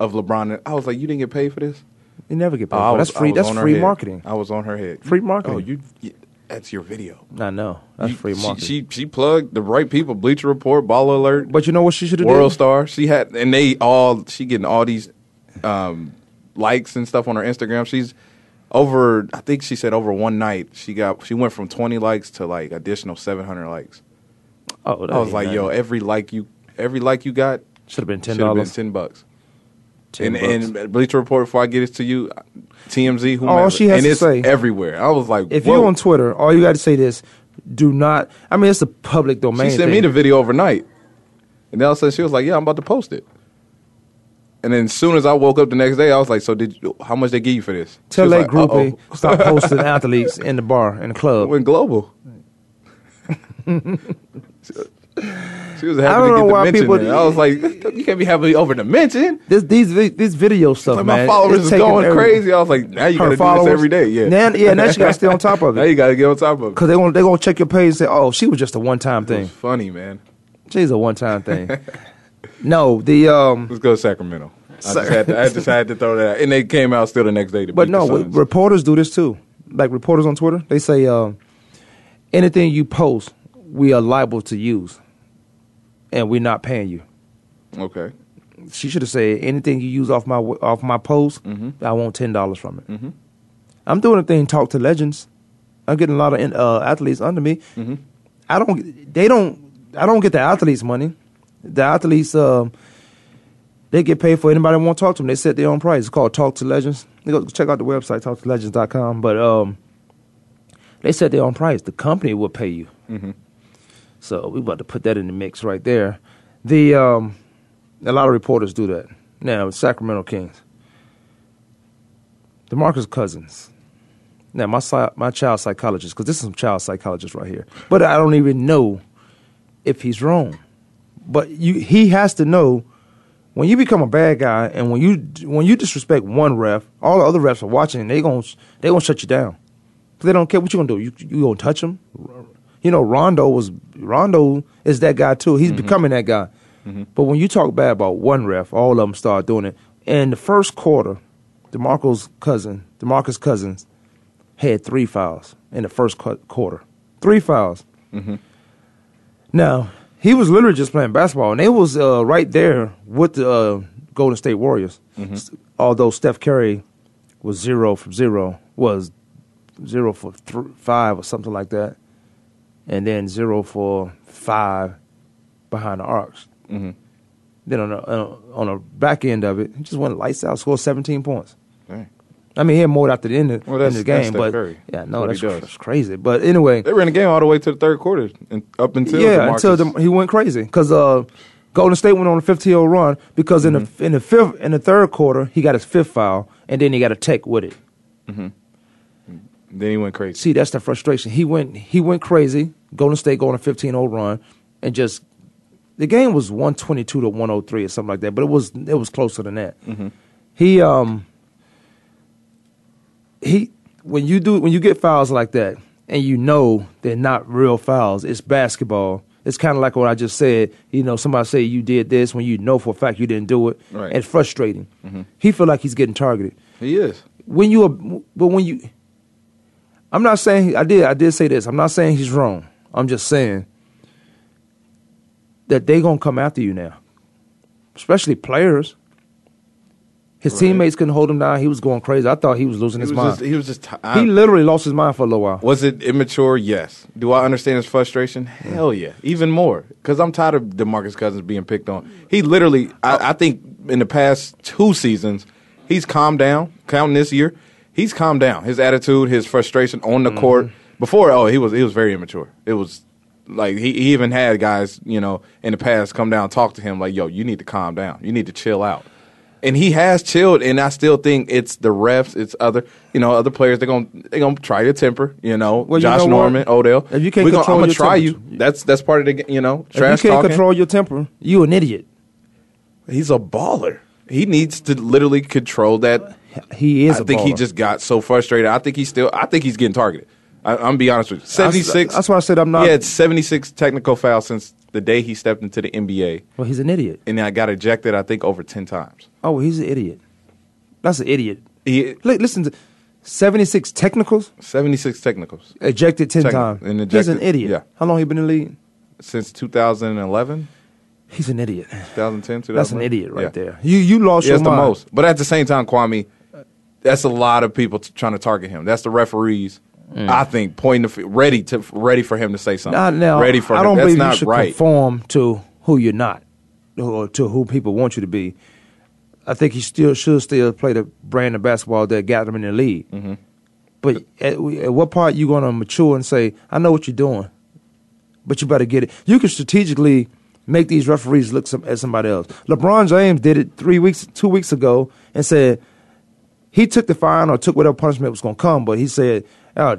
of LeBron. And I was like, "You didn't get paid for this? You never get paid. Oh, for was- That's free. That's free marketing. I was on her head. Free marketing. Oh, you, you that's your video. I know. That's You- free she- marketing. She, she plugged the right people. Bleacher Report, Baller Alert, but you know what she should have World did? Star. She had, and they all she getting all these um, likes and stuff on her Instagram. She's over. I think she said over one night she got she went from twenty likes to like additional seven hundred likes. Oh, that I was like, nothing. yo, every like you, every like you got should have been ten should have been dollars. ten bucks. 10 and, bucks. and Bleacher Report, before I get it to you, TMZ, whomever, All she has and to it's say- everywhere. I was like, if whoa. you're on Twitter, all you got to say this: Do not. I mean, it's a public domain. She sent me the video overnight, and then all of a sudden she was like, "Yeah, I'm about to post it." And then as soon as I woke up the next day, I was like, "So did you, how much they give you for this?" Tell that like, groupie "Uh-oh." stop posting athletes in the bar in the It club. went global. she was happy I don't to know get the why mention. people-. I was like, "You can't be happy over the mention." This these vi- this video stuff, Like man. my followers it's is taking going every- crazy. I was like, "Now you got Her to do followers this every day." Yeah, Now, yeah, now she got to stay on top of now it you got to get on top of it. because they gonna they gonna check your page and say, "Oh, she was just a one time thing. funny, man. She's a one time thing." no, the um, Let's go to Sacramento. I just, had to, I just had to throw that out. And they came out still the next day to but beat no, the Suns. reporters do this too. Like reporters on Twitter, they say, um, "Anything you post, we are liable to use, and we're not paying you." okay. She should have said, "Anything you use off my off my post, Mm-hmm. I want ten dollars from it." I'm doing a thing. Talk to legends. I'm getting a lot of uh, athletes under me. Mm-hmm. I don't. They don't. I don't get the athletes money. The athletes, um, they get paid for anybody want to talk to them. They set their own price. It's called Talk to Legends. You go check out the website talktolegends.com. But um, they set their own price. The company will pay you. Mm-hmm. So we about to put that in the mix right there. The um, a lot of reporters do that now. Sacramento Kings, Demarcus Cousins. Now my my child psychologist, because this is some child psychologist right here. But I don't even know if he's wrong. But you, he has to know when you become a bad guy and when you when you disrespect one ref, all the other refs are watching. and They gonna they gonna shut you down. 'Cause they don't care what you gonna do. You you gonna touch them? You know, Rondo was Rondo is that guy too. He's becoming that guy. But when you talk bad about one ref, all of them start doing it. In the first quarter, DeMarco's cousin, DeMarcus Cousins, had three fouls in the first qu- quarter. Three fouls. Now he was literally just playing basketball, and they was uh, right there with the uh, Golden State Warriors. S- Although Steph Curry was zero from zero, was zero for th- five or something like that, and then zero for five behind the arcs. Mm-hmm. Then on the uh, on the back end of it, he just went lights out, scored 17 points. Dang. I mean, he had more after the end of, Well, end of the game, that's but Curry. yeah, no, that's, he that's crazy. But anyway, They ran the game all the way to the third quarter and up until yeah, until the, he went crazy because uh, Golden State went on a 15-0 run because in Mm-hmm. the in the fifth in the third quarter he got his fifth foul and then he got a tech with it. Then he went crazy. See, that's the frustration. He went he went crazy. Golden State going a 15-0 run and just the game was 122 to 103 or something like that, but it was it was closer than that. He um he when you do when you get fouls like that and you know they're not real fouls, it's basketball. It's kind of like what I just said. You know, somebody say you did this when you know for a fact you didn't do it. Right. It's frustrating. He feel like he's getting targeted He is. when you are, but when you, I'm not saying I did. I did say this. I'm not saying he's wrong. I'm just saying that they gonna come after you now, especially players. His Right. teammates couldn't hold him down. He was going crazy. I thought he was losing He his was mind. just. He was just. T- he literally lost his mind for a little while. Was it immature? Yes. Do I understand his frustration? Hell yeah, even more. Because I'm tired of Demarcus Cousins being picked on. He literally, I, I think, in the past two seasons, he's calmed down. Counting this year, he's calmed down. His attitude, his frustration on the court. Mm-hmm. Before, oh, he was he was very immature. It was like he, he even had guys, you know, in the past come down and talk to him like, "Yo, you need to calm down. You need to chill out." and he has chilled. And I still think it's the refs, it's other, you know, other players. They're gonna they're gonna try to temper. You know, Well, you Josh know what? Norman, Odell. If you can't We gonna, control I'm gonna your try you. That's that's part of the you know Trash If you can't talking. control your temper, you an idiot. He's a baller. He needs to literally control that. He is. I think he just got so frustrated. I think he's still. I think he's getting targeted. I, I'm gonna be honest with you. Seventy six. That's why I said I'm not. He had seventy six technical fouls since the day he stepped into the NBA, Well, he's an idiot. and I got ejected. I think over ten times. Oh, he's an idiot. That's an idiot. He Li- Listen to 76 technicals, seventy six technicals ejected 10 Techni- times. and he's an idiot. yeah. How long he been in the league? since 2011, He's an idiot. 2010, 2011. That's an idiot right Yeah. there. You you lost Yeah, your it's the most. But at the same time, Kwamie, that's a lot of people t- trying to target him. That's the referees. I think pointing the f- ready to ready for him to say something. Not now. ready for I him. don't That's believe not you should right. conform to who you're not, or to who people want you to be. I think he still should still play the brand of basketball that got him in the league. Mm-hmm. But at, at what part you going to mature and say, "I know what you're doing," but you better get it. You can strategically make these referees look some, at somebody else. LeBron James did it three weeks, two weeks ago, and said he took the fine or took whatever punishment was going to come, but he said, "Oh,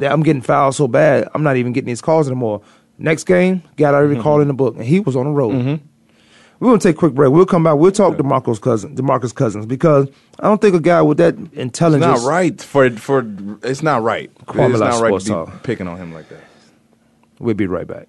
I'm getting fouled so bad, I'm not even getting these calls anymore." Next game, got every mm-hmm. call in the book, and he was on the road. Mm-hmm. We're gonna take a quick break. We'll come back. We'll talk to Demarcus Cousins, Demarcus Cousins, because I don't think a guy with that It's intelligence. not right for for. It's not right. Kwamie it's not right to be Talk. picking on him like that. We'll be right back.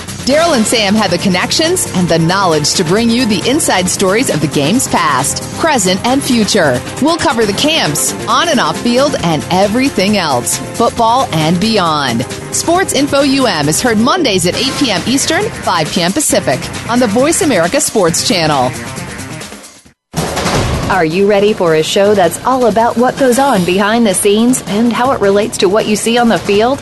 Daryl and Sam have the connections and the knowledge to bring you the inside stories of the game's past, present, and future. We'll cover the camps, on and off field, and everything else, football and beyond. Sports Info UM is heard Mondays at 8 p.m. Eastern, 5 p.m. Pacific on the Voice America Sports Channel. Are you ready for a show that's all about what goes on behind the scenes and how it relates to what you see on the field?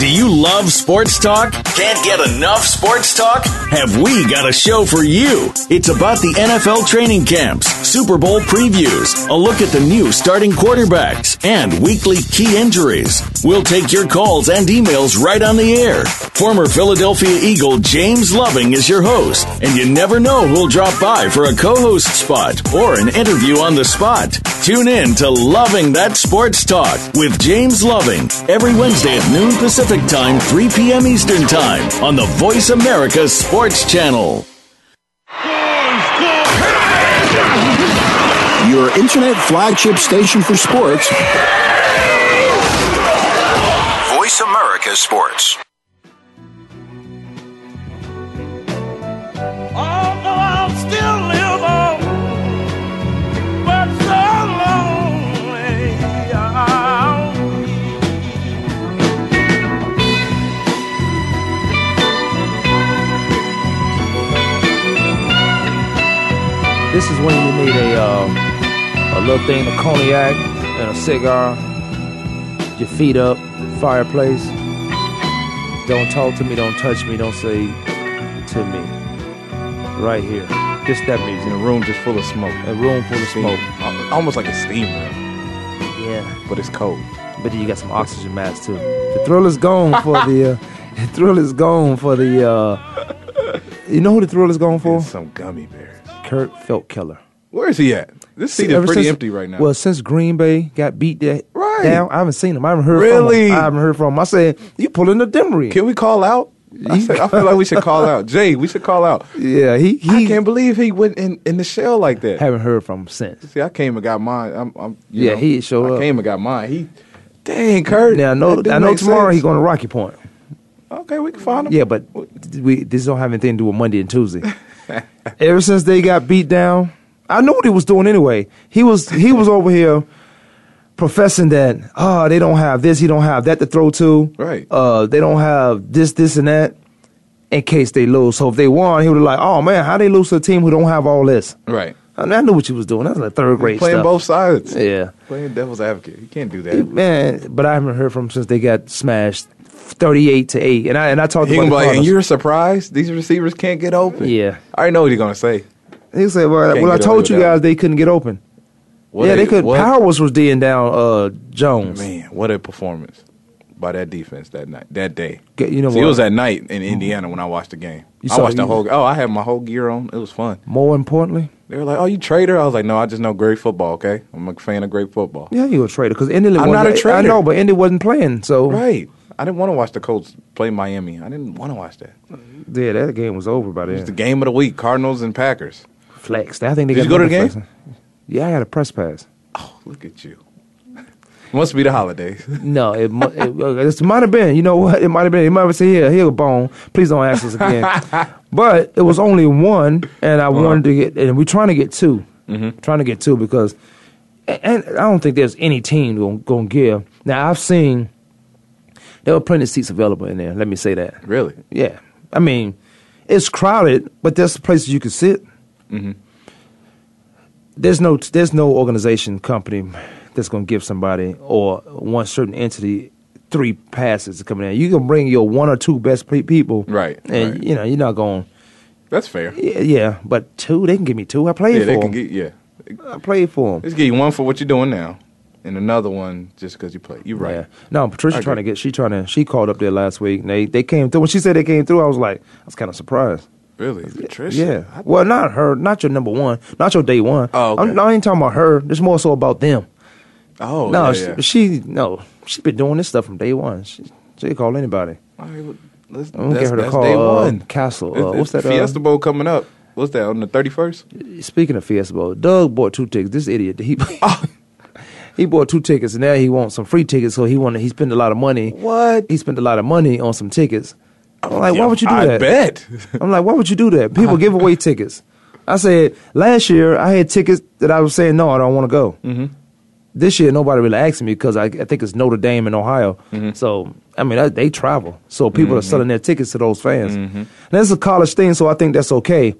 Do you love sports talk? Can't get enough sports talk? Have we got a show for you. It's about the NFL training camps, Super Bowl previews, a look at the new starting quarterbacks, and weekly key injuries. We'll take your calls and emails right on the air. Former Philadelphia Eagle James Loving is your host, and you never know who'll drop by for a co host spot or an interview on the spot. Tune in to Loving That Sports Talk with James Loving every Wednesday at noon Pacific Time, 3 p.m. Eastern Time on the Voice America Sports Channel. Your internet flagship station for sports. Voice America Sports. This is when you need a uh, a little thing of cognac and a cigar, your feet up, fireplace. Don't talk to me, don't touch me, don't say to me. Right here, just that music. In a room just full of smoke. A room full of smoke. Al- Almost like a steam room, Yeah, but it's cold. but you got some oxygen masks too. The thrill is gone for the. Uh, the thrill is gone for the. Uh, you know who the thrill is gone for? It's some gummy bears. Kurt Feldkeller. Where is he at? This seat is pretty since- empty right now. Well, since Green Bay got beat that Right. down, I haven't seen him. I haven't heard Really? from him. I haven't heard from him. I said, you pulling the Demery. Can we call out? I, said, I feel like we should call out. Jay, we should call out. Yeah, he I can't believe he went in, in the shell like that. haven't heard from him since. See, I came and got mine. I'm, I'm you Yeah, know, he showed I up. came and got mine. He, dang, Kurt. Now I know I know tomorrow he's going to Rocky Point. Okay, we can find him. Yeah, but we this don't have anything to do with Monday and Tuesday. Ever since they got beat down, I knew what he was doing anyway. He was he was over here professing that oh they don't have this, he don't have that to throw to. Right. Uh, they don't have this, this, and that. In case they lose, so if they won, he would have like, oh man, how they lose to a team who don't have all this? right. I, mean, I knew what you was doing. That's like third grade Playing stuff. both sides. Yeah. Playing devil's advocate. You can't do that. Man, but I haven't heard from him since they got smashed, thirty-eight to eight. And I and I talked He about gonna be the like, and you're surprised these receivers can't get open. Yeah. I already know what he's gonna say. He said, "Well, well I told you with that. guys they couldn't get open. What yeah, a- they could. what- Powers was D'ing down uh, Jones. Man, what a performance by that defense that night, that day. You know See, it was at night in Indiana when I watched the game. You I saw- watched the whole. Oh, I had my whole gear on. It was fun. More importantly, They were like, "Oh, you traitor?" I was like, "No, I just know great football. Okay, I'm a fan of great football." yeah, you a traitor because Indy. I'm wasn't- not a I traitor. know, but Indy wasn't playing, so Right. I didn't want to watch the Colts play Miami. I didn't want to watch that. yeah, that game was over by It was the game of the week: Cardinals and Packers. Flexed. I think they Did got you go to the game? flexing. Yeah, I had a press pass. Oh, look at you. Must be the holidays. No, it, mu- it, it might have been. You know what? It might have been. It might have said, "Here, here, a bone. Please don't ask us again." but it was only one, and I Uh-huh. wanted to get, and we're trying to get 2 Mm-hmm. Trying to get two because, and I don't think there's any team to give. Now I've seen there were plenty of seats available in there. Let me say that. really? Yeah, I mean, it's crowded, but there's places you can sit. Mm-hmm. There's no there's no organization company that's going to give somebody or one certain entity three passes to come in. You can bring your one or two best pe- people, Right, And right. you know you're not going. That's fair. Yeah, yeah, but two they can give me two. I played for. Yeah, for they them. can get yeah. I played for them. Let's give you one for what you're doing now, and another one just because you play. You're right. Yeah. No, Patricia trying to get. She trying to. She called up there last week, and they they came through. When she said they came through, I was like, I was kind of surprised. Really, Patricia? Yeah. Well, not her. Not your number one. Not your day one. Oh, okay. I'm, I ain't talking about her. It's more so about them. Oh, no, yeah, she, yeah. she no. She been doing this stuff from day one. She she call anybody. All right, well, let's, I'm gonna get her to call day uh, one. Castle. Uh, what's that? Uh, Fiesta Bowl coming up. What's that on the 31st? Speaking of Fiesta Bowl, Doug bought two tickets. This idiot, he Oh. he bought two tickets, and now he wants some free tickets. So he wanted he spent a lot of money. What? He spent a lot of money on some tickets. I'm like, Yeah, why would you do I that? I bet. I'm like, why would you do that? People give away tickets. I said last year I had tickets that I was saying no, I don't want to go. Mm-hmm. This year nobody really asked me because I, I think it's Notre Dame in Ohio. Mm-hmm. So I mean that, they travel, so people are selling their tickets to those fans. Mm-hmm. And that's a college thing, so I think that's okay.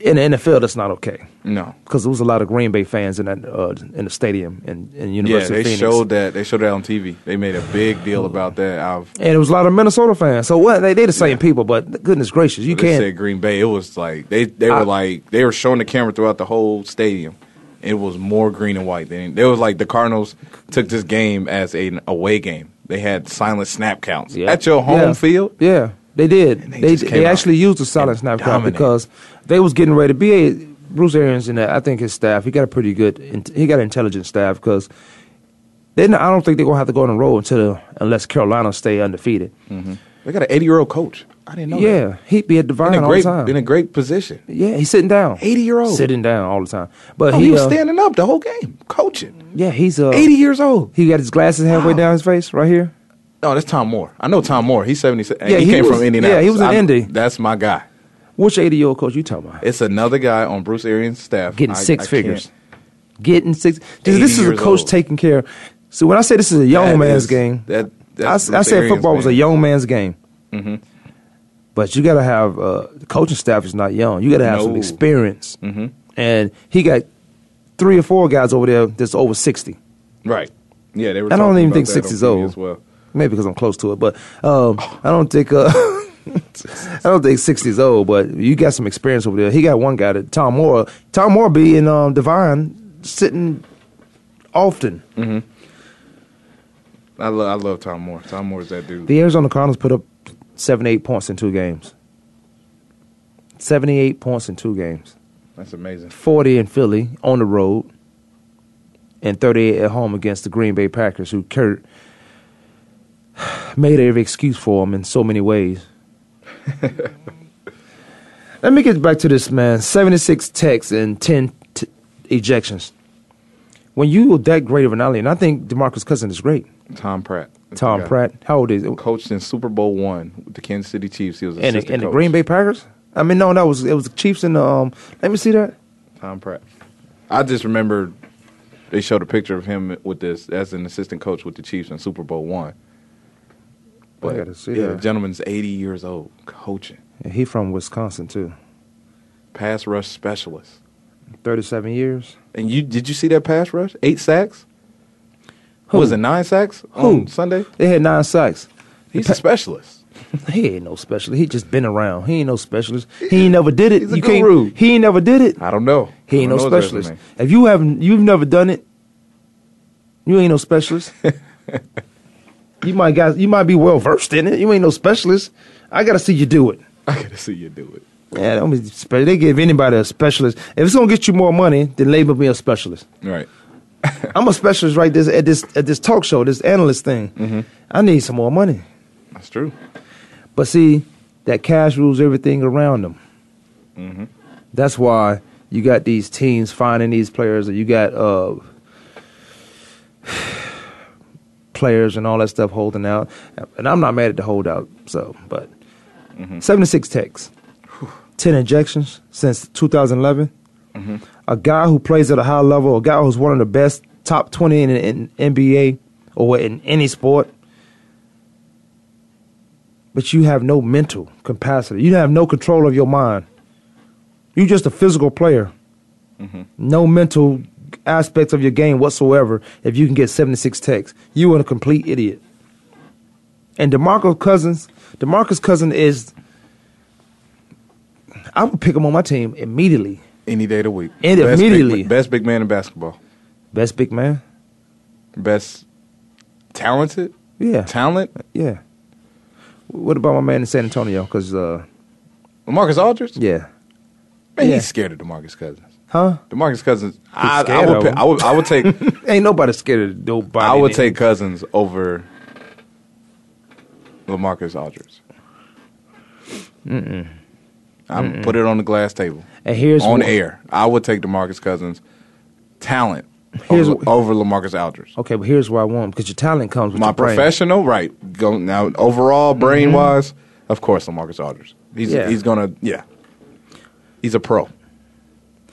In the NFL, that's not okay. No. because there was a lot of Green Bay fans in that uh, in the stadium in, in Yeah, they Phoenix. showed that. They showed that on TV. They made a big deal about that. I've and it was a lot of Minnesota fans. So what? They they the same people, but goodness gracious, you they can't. said Green Bay. It was like they they were I- like they were showing the camera throughout the whole stadium. It was more green and white than it was like the Cardinals took this game as an away game. They had silent snap counts Yeah. at your home Yeah. field. Yeah, they did. they They they, out actually used the silent snap count because they was getting ready to be a Bruce Arians and I think his staff. He got a pretty good. He got an intelligent staff because then I don't think they're gonna have to go on the road until unless Carolina stay undefeated. They got an 80 year old coach. I didn't know. Yeah, that. he'd be at Divine in a all great the time. in a great position. yeah, he's sitting down. 80 year old. Sitting down all the time. But Oh, he, he was uh, standing up the whole game, coaching. Yeah, he's uh, 80 years old. He got his glasses halfway down his face right here. No, that's Tom Moore. I know Tom Moore. He's 76. Yeah, he, he came was- from Indianapolis. yeah, he was in I- Indy. That's my guy. Which eighty year old coach you talking about? It's another guy on Bruce Arians' staff. Getting I- six I figures. Getting six. 80 This is a coach old. taking care. So when I say this is a young That man's is- game, That, I, I said Arians' football was a young man's game. Mhm. But you got to have uh, the coaching staff is not young. You got to have some No. experience. Mhm. And he got three or four guys over there that's over sixty. Right. Yeah, they were. I don't even think that 60 is old. As well. Maybe because I'm close to it, but um, I don't think uh, I don't think 60 is old. But you got some experience over there. He got one guy that Tom Moore. Tom Moore be in um, Divine sitting often. Mm-hmm. I love. I love Tom Moore. Tom Moore's that dude. The Arizona Cardinals put up 78 points in two games. 78 points in two games. That's amazing. 40 in Philly on the road, and 38 at home against the Green Bay Packers, who Kurt made every excuse for him in so many ways. Let me get back to this, man. 76 texts and 10 t- ejections. When you were that great of an athlete, and I think DeMarcus Cousins is great. Tom Pratt. Tom. Pratt, how old is he? Coached in Super Bowl one with the Kansas City Chiefs. He was And the, assistant and the. Green Bay Packers? I mean, no, that was it was the Chiefs and the, um. Let me see that. Tom Pratt. I just remember they showed a picture of him with this as an assistant coach with the Chiefs in Super Bowl one. I gotta see yeah, that. the gentleman's 80 years old, coaching, Yeah, he from Wisconsin too. pass rush specialist. 37 years. And you did you see that pass rush? Eight sacks. Who? Was it nine sacks Who? on Sunday? They had nine sacks. He's a specialist. He ain't no specialist. He just been around. He ain't no specialist. He ain't never did it. He's a you can't- guru. He ain't never did it. I don't know. He ain't no don't know his specialist. If you haven't, you've never done it. You ain't no specialist. you might got, you might be well versed in it. You ain't no specialist. I gotta see you do it. I gotta see you do it. Yeah, don't be spe- they give anybody a specialist. If it's gonna get you more money, then label me a specialist. Right. I'm a specialist right this at this at this talk show, this analyst thing. Mm-hmm. I need some more money. That's true. But see, that cash rules everything around them. Mm-hmm. That's why you got these teams finding these players, or you got uh, players and all that stuff holding out. And I'm not mad at the holdout. So, but Mm-hmm. 76 takes, 10 injections since 2011. Mm-hmm. A guy who plays at a high level, a guy who's one of the best, top 20 in, in NBA or in any sport. But you have no mental capacity. You have no control of your mind. You're just a physical player. Mm-hmm. No mental aspects of your game whatsoever if you can get 76 techs. You are a complete idiot. And DeMarcus Cousins, DeMarcus Cousins is I would pick him on my team immediately. Any day of the week. And best immediately. Big, best big man in basketball. Best big man? Best talented. Yeah. Talent. Yeah. What about my man in San Antonio? Because, uh, Marcus Aldridge. yeah. Man, Yeah. he's scared of Demarcus Cousins. Huh? Demarcus Cousins. I, I would. of pick- I would. I would take. Ain't nobody scared of nobody. I would in- take Cousins over Lamarcus Aldridge. Mm-mm. I'm Mm-mm. put it on the glass table. And here's on what- air. I would take Demarcus Cousins talent Here's over, what- over Lamarcus Aldridge. Okay, but here's why I want him because your talent comes with My your brain. professional, right? Go now. Overall, brain mm-hmm. wise, of course, Lamarcus Aldridge. He's Yeah. he's gonna yeah. He's a pro.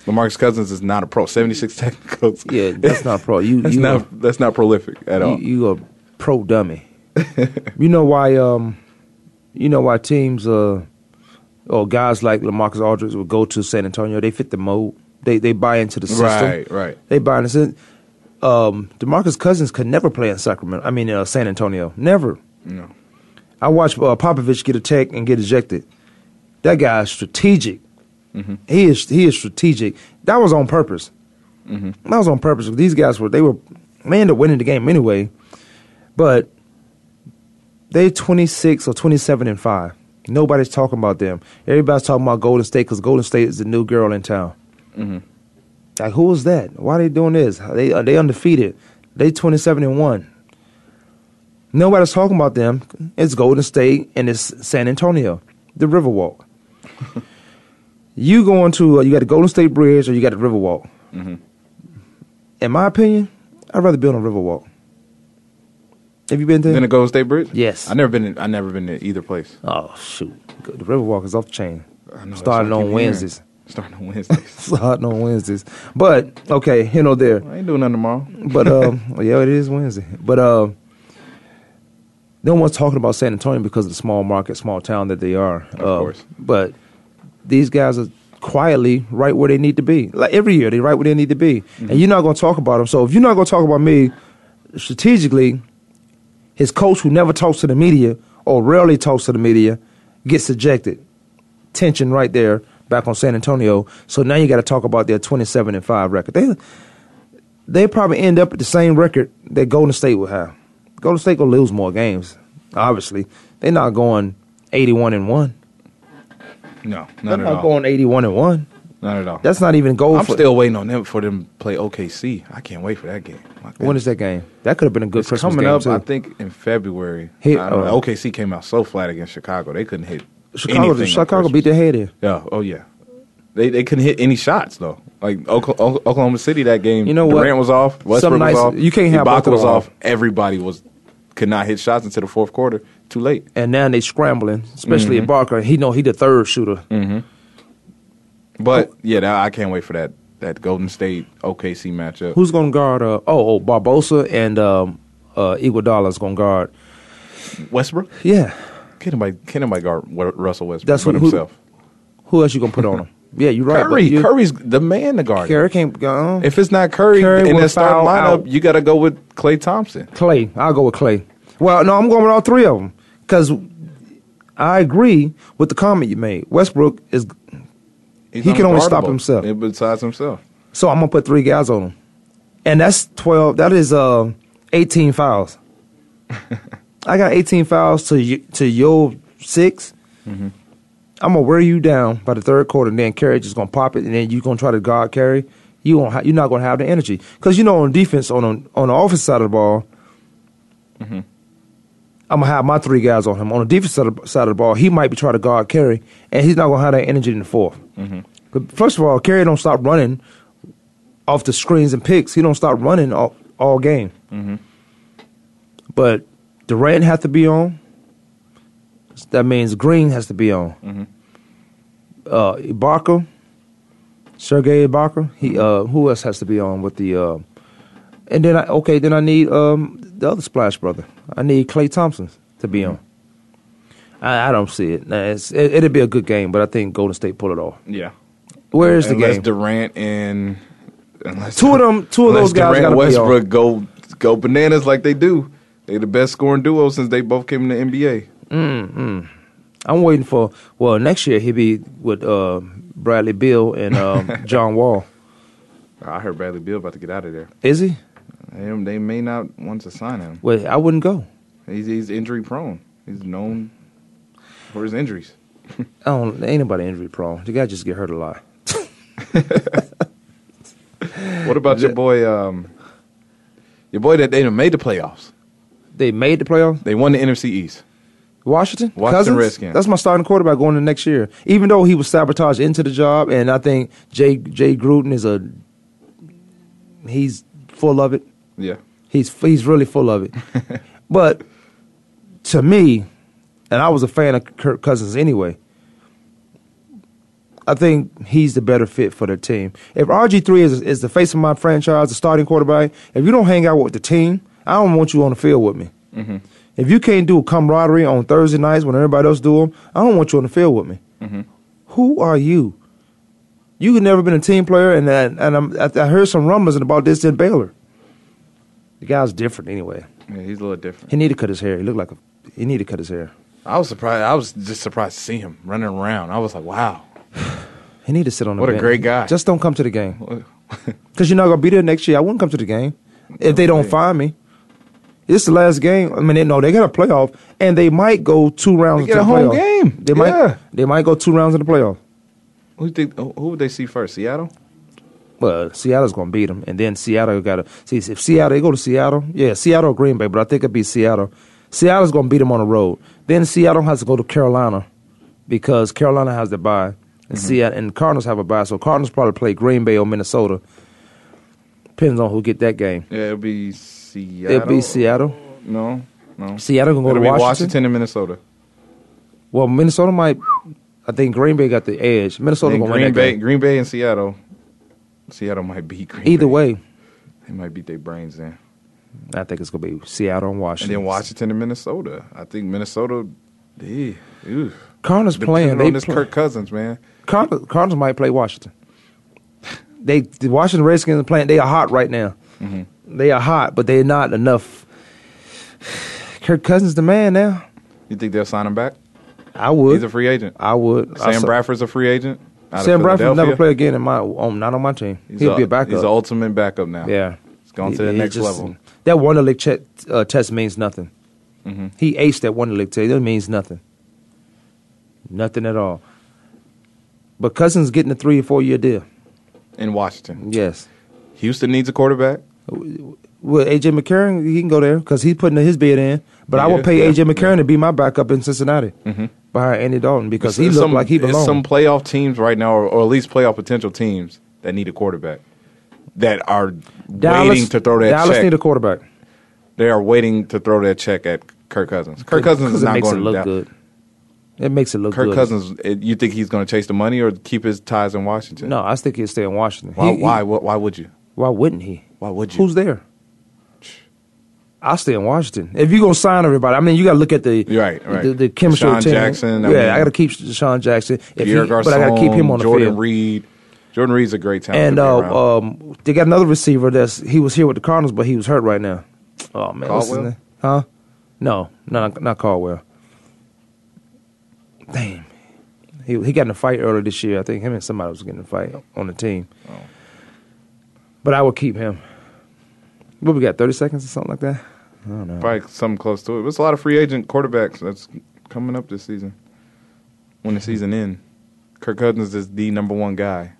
Lamarcus Cousins is not a pro. Seventy six technicals. Yeah, that's not pro. You that's you not are- that's not prolific at all. You, you a pro dummy. you know why? Um, you know why teams uh or guys like Lamarcus Aldridge would go to San Antonio. They fit the mold. They they buy into the system. Right, right. They buy into. it. Um, Demarcus Cousins could never play in Sacramento. I mean, uh, San Antonio. Never. No. I watched uh, Popovich get attacked and get ejected. That guy is strategic. Mm-hmm. He is he is strategic. That was on purpose. Mm-hmm. That was on purpose. These guys were they were they ended up winning the game anyway, but they twenty six or twenty seven and five. Nobody's talking about them. Everybody's talking about Golden State because Golden State is the new girl in town. Mm-hmm. Like who is that? Why are they doing this? They are they undefeated. They twenty seven and one. Nobody's talking about them. It's Golden State and it's San Antonio, the Riverwalk. you going to uh, you got the Golden State Bridge or you got the Riverwalk. Mm-hmm. In my opinion, I'd rather be on a Riverwalk. Have you been there? Then the Golden State Bridge. Yes. I never been. In, I never been to either place. Oh shoot, the Riverwalk is off the chain. I know, Starting on keep hearing. Wednesdays. Starting on Wednesdays. Starting on Wednesdays. But okay, you know there. I ain't doing nothing tomorrow. But um, well, yeah, it is Wednesday. But uh, no one's talking about San Antonio because of the small market, small town that they are. Of course. But these guys are quietly right where they need to be. Like every year, they're right where they need to be, Mm-hmm. and you're not going to talk about them. So if you're not going to talk about me strategically, his coach who never talks to the media or rarely talks to the media gets ejected. Tension right there back on San Antonio. So now you got to talk about their 27 and 5 record. They they probably end up at the same record that Golden State will have. Golden State will lose more games. Obviously, they're not going 81 and 1. No, not at not all. going 81 and 1. Not at all. That's not even goal I'm for still waiting on them for them to play OKC. I can't wait for that game. When is that game? That could have been a good It's Christmas coming game up, too. I think, in February. Hit- I don't know. uh, OKC came out so flat against Chicago. They couldn't hit Chicago, Chicago beat their head in. Yeah. Oh yeah. They they couldn't hit any shots though. Like Oklahoma City, that game. You know what? Durant was off. Westbrook Some nights- was off. you can't have both Ibaka of was off. Everybody was could not hit shots until the fourth quarter. Too late. And now they scrambling, especially Mhm. Ibaka. He know he the third shooter. Mm-hmm. But yeah, I can't wait for that that Golden State OKC matchup. Who's going to guard? Uh, oh, oh, Barbosa and um, uh, Iguodala is going to guard. Westbrook? Yeah. Can't nobody, can't nobody guard Russell Westbrook That's but who- who- himself. Who else you going to put on him? Yeah, you're right. Curry, you- Curry's the man to guard. Curry can't go. If it's not Curry, Curry in that starting lineup, out. you got to go with Klay Thompson. Klay. I'll go with Klay. Well, no, I'm going with all three of them because I agree with the comment you made. Westbrook is He's he can only stop himself. Besides himself, So I'm gonna put three guys on him, and that's twelve. That is uh, eighteen fouls. I got eighteen fouls to y- to your 6 Mm-hmm. I'm gonna wear you down by the third quarter, and then Curry just gonna pop it, and then you gonna try to guard Curry. You won't. Ha- you're not gonna have the energy because you know on defense on on, on the offense side of the ball. Mm-hmm. I'm gonna have my three guys on him. On the defense side of, the ball, he might be trying to guard Curry, and he's not gonna have that energy in the 4th Mm-hmm. But First of all, Curry don't stop running off the screens and picks. He don't stop running all, all game. Mm-hmm. But Durant has to be on. That means Green has to be on. Mm-hmm. Uh, Ibaka, Serge Ibaka. He. Uh, who else has to be on with the? Uh, and then I okay. Then I need um, the other splash brother. I need Klay Thompson to be on. I, I don't see it. Nah, it's, it. It'll be a good game, but I think Golden State pull it off. Yeah. Where is the unless game? Durant and unless, Two of them- two of unless those guys Durant gotta and be. Westbrook go go bananas like they do. They the best scoring duo since they both came in the NBA. Mm, mm. I'm waiting for. Well, next year he'll be with uh, Bradley Beal and um, John Wall. I heard Bradley Beal about to get out of there. Is he? They, they may not want to sign him. Well, I wouldn't go. He's, he's injury prone. He's known for his injuries. I don't. Ain't nobody injury prone. The guy just get hurt a lot. What about your boy? Um, your boy that they made the playoffs. They made the playoffs. They won the NFC East. Washington, Washington Cousins? Redskins. That's my starting quarterback going into next year. Even though he was sabotaged into the job, and I think Jay Jay Gruden is a he's full of it. Yeah. He's he's really full of it. but to me, and I was a fan of Kirk Cousins anyway. I think he's the better fit for the team. If RG three is is the face of my franchise, the starting quarterback, if you don't hang out with the team, I don't want you on the field with me. Mm-hmm. If you can't do camaraderie on Thursday nights when everybody else do them, I don't want you on the field with me. Who are you? You had never been a team player, and and, and I'm, I, I heard some rumblings about this in Baylor. The guy's different anyway. Yeah, he's a little different. He need to cut his hair. He looked like a. He need to cut his hair. I was surprised. I was just surprised to see him running around. I was like, wow. He need to sit on the What a bench. great guy. Just don't come to the game. Because you're not gonna be there next year. I wouldn't come to the game if they don't find me. Is the last game. I mean, they know they got a playoff, and they might go two rounds. They get a the home playoff. game. They Yeah. might. They might go two rounds in the playoff. Who think? Who would they see first? Seattle. Well, Seattle's gonna beat them, and then Seattle got to see if Seattle they go to Seattle. Yeah, Seattle or Green Bay, but I think it'd be Seattle. Seattle's gonna beat them on the road. Then Seattle has to go to Carolina because Carolina has the bye, and mm-hmm. Seattle and Cardinals have a bye. So Cardinals probably play Green Bay or Minnesota. Depends on who get that game. Yeah, it'll be Seattle. It'll be Seattle. No, no. Seattle gonna go It'll to be Washington. Washington and Minnesota. Well, Minnesota might. I think Green Bay got the edge. Minnesota gonna Green win that Bay, game. Green Bay and Seattle. Seattle might beat Green Either Bay. way, They might beat their brains in. I think it's gonna be Seattle and And Washington. then Washington and Minnesota. I think Minnesota. Yeah, oof. Cardinals playing. They this play- Kirk Cousins, man. Cardinals, Cardinals might play Washington. They the Washington Redskins are playing. They are hot right now. Mm-hmm. They are hot, but they're not enough. Kirk Cousins, the man now. You think they'll sign him back? I would. He's a free agent. I would. I Sam saw- Bradford's a free agent. Sam Bradford will never play again in my on not on my team. He's He'll a- be a backup. He's the ultimate backup now. yeah, He's gone to the next just- level. That Wonderlic che- uh, test means nothing. Mhm. He aced that Wonderlic test. That means nothing. Nothing at all. But Cousins getting a three or four year deal. in Washington. Yes. Houston needs a quarterback. Well, AJ McCarron, he can go there because he's putting his bid in. But I would pay yeah, AJ McCarron to be my backup in Cincinnati Mhm. behind Andy Dalton because he looked some- like he belonged. some playoff teams right now, or, or at least playoff potential teams that need a quarterback that are Dallas, waiting to throw that check. Dallas check. need a quarterback. they are waiting to throw that check at Kirk Cousins. Kirk Cousins is not going it to look Dallas. good. It makes it look Kirk good. Cousins, you think he's going to chase the money or keep his ties in Washington? No, I think he'll stay in Washington. Why? He- he- why? Why? Why would you? Why wouldn't he? Why would you? Who's there? I'll stay in Washington. If you're gonna sign everybody, I mean, you got to look at the Right, right. the, the chemistry DeSean of the team. Jackson, I yeah, mean- I got to keep DeSean Jackson. If he, but I got to keep him on the Jordan field. Reed. Jordan Reed's a great talent. And uh, um, they got another receiver that's he was here with the Cardinals, but he was hurt right now. Oh man, Caldwell? Huh? No, no, not, not Caldwell. Damn, he he got in a fight earlier this year. I think him and somebody was getting in a fight on the team. Oh. But I would keep him. What we got? Thirty seconds or something like that. I don't know. Probably something close to it. There's a lot of free agent quarterbacks that's coming up this season. When the season ends, Kirk Cousins is the number one guy.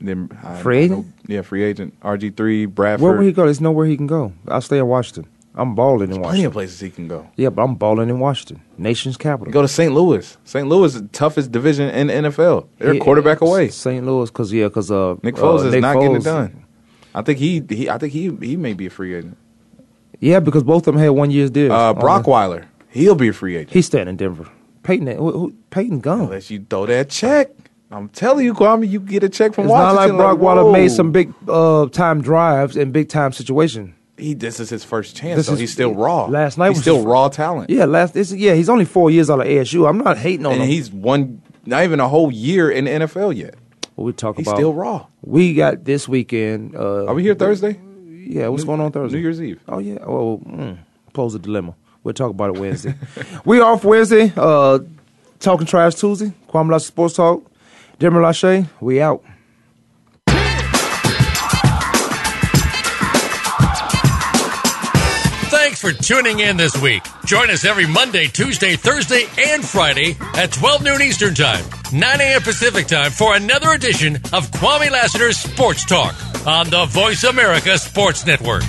Then I- Free agent? Yeah, free agent. RG three, Bradford. Where will he go? There's nowhere he can go. I'll stay in Washington. I'm balling in Washington. Plenty of places he can go. Yeah, but I'm balling in Washington, nation's capital. Go to St. Louis. St. Louis is the toughest division in the NFL. They're a Yeah, quarterback away. St. Louis, because yeah, because uh, Nick Foles uh, is Nick not getting it done. I think he, he I think he he may be a free agent. Yeah, because both of them had one year's deal. Uh, Brock Osweiler, he'll be a free agent. He's staying in Denver. Peyton, who, who, Peyton gone. Unless you throw that check. I'm telling you, Kwamie, you get a check from It's not like Washington. Brock Osweiler whoa. made some big uh, time drives and big time situation. He this is his first chance, This so is- he's still raw. last night he's still his- raw talent. Yeah, last yeah, he's only four years out of ASU. I'm not hating on and him. he's one, not even a whole year in the NFL yet. What we talk He's about He's still raw. We got this weekend. Uh, Are we here Thursday? Yeah, what's going on Thursday? New Year's Eve. Oh yeah. Oh, mm, pose a dilemma. We'll talk about it Wednesday. we off Wednesday. Uh, talking trash Tuesday. Kwamie Lassiter Sports Talk. Demar Lachey. We out. Thanks for tuning in this week. Join us every Monday, Tuesday, Thursday, and Friday at 12 noon Eastern Time, 9 a.m. Pacific Time for another edition of Kwamie Lassiter's Sports Talk on the Voice America Sports Network.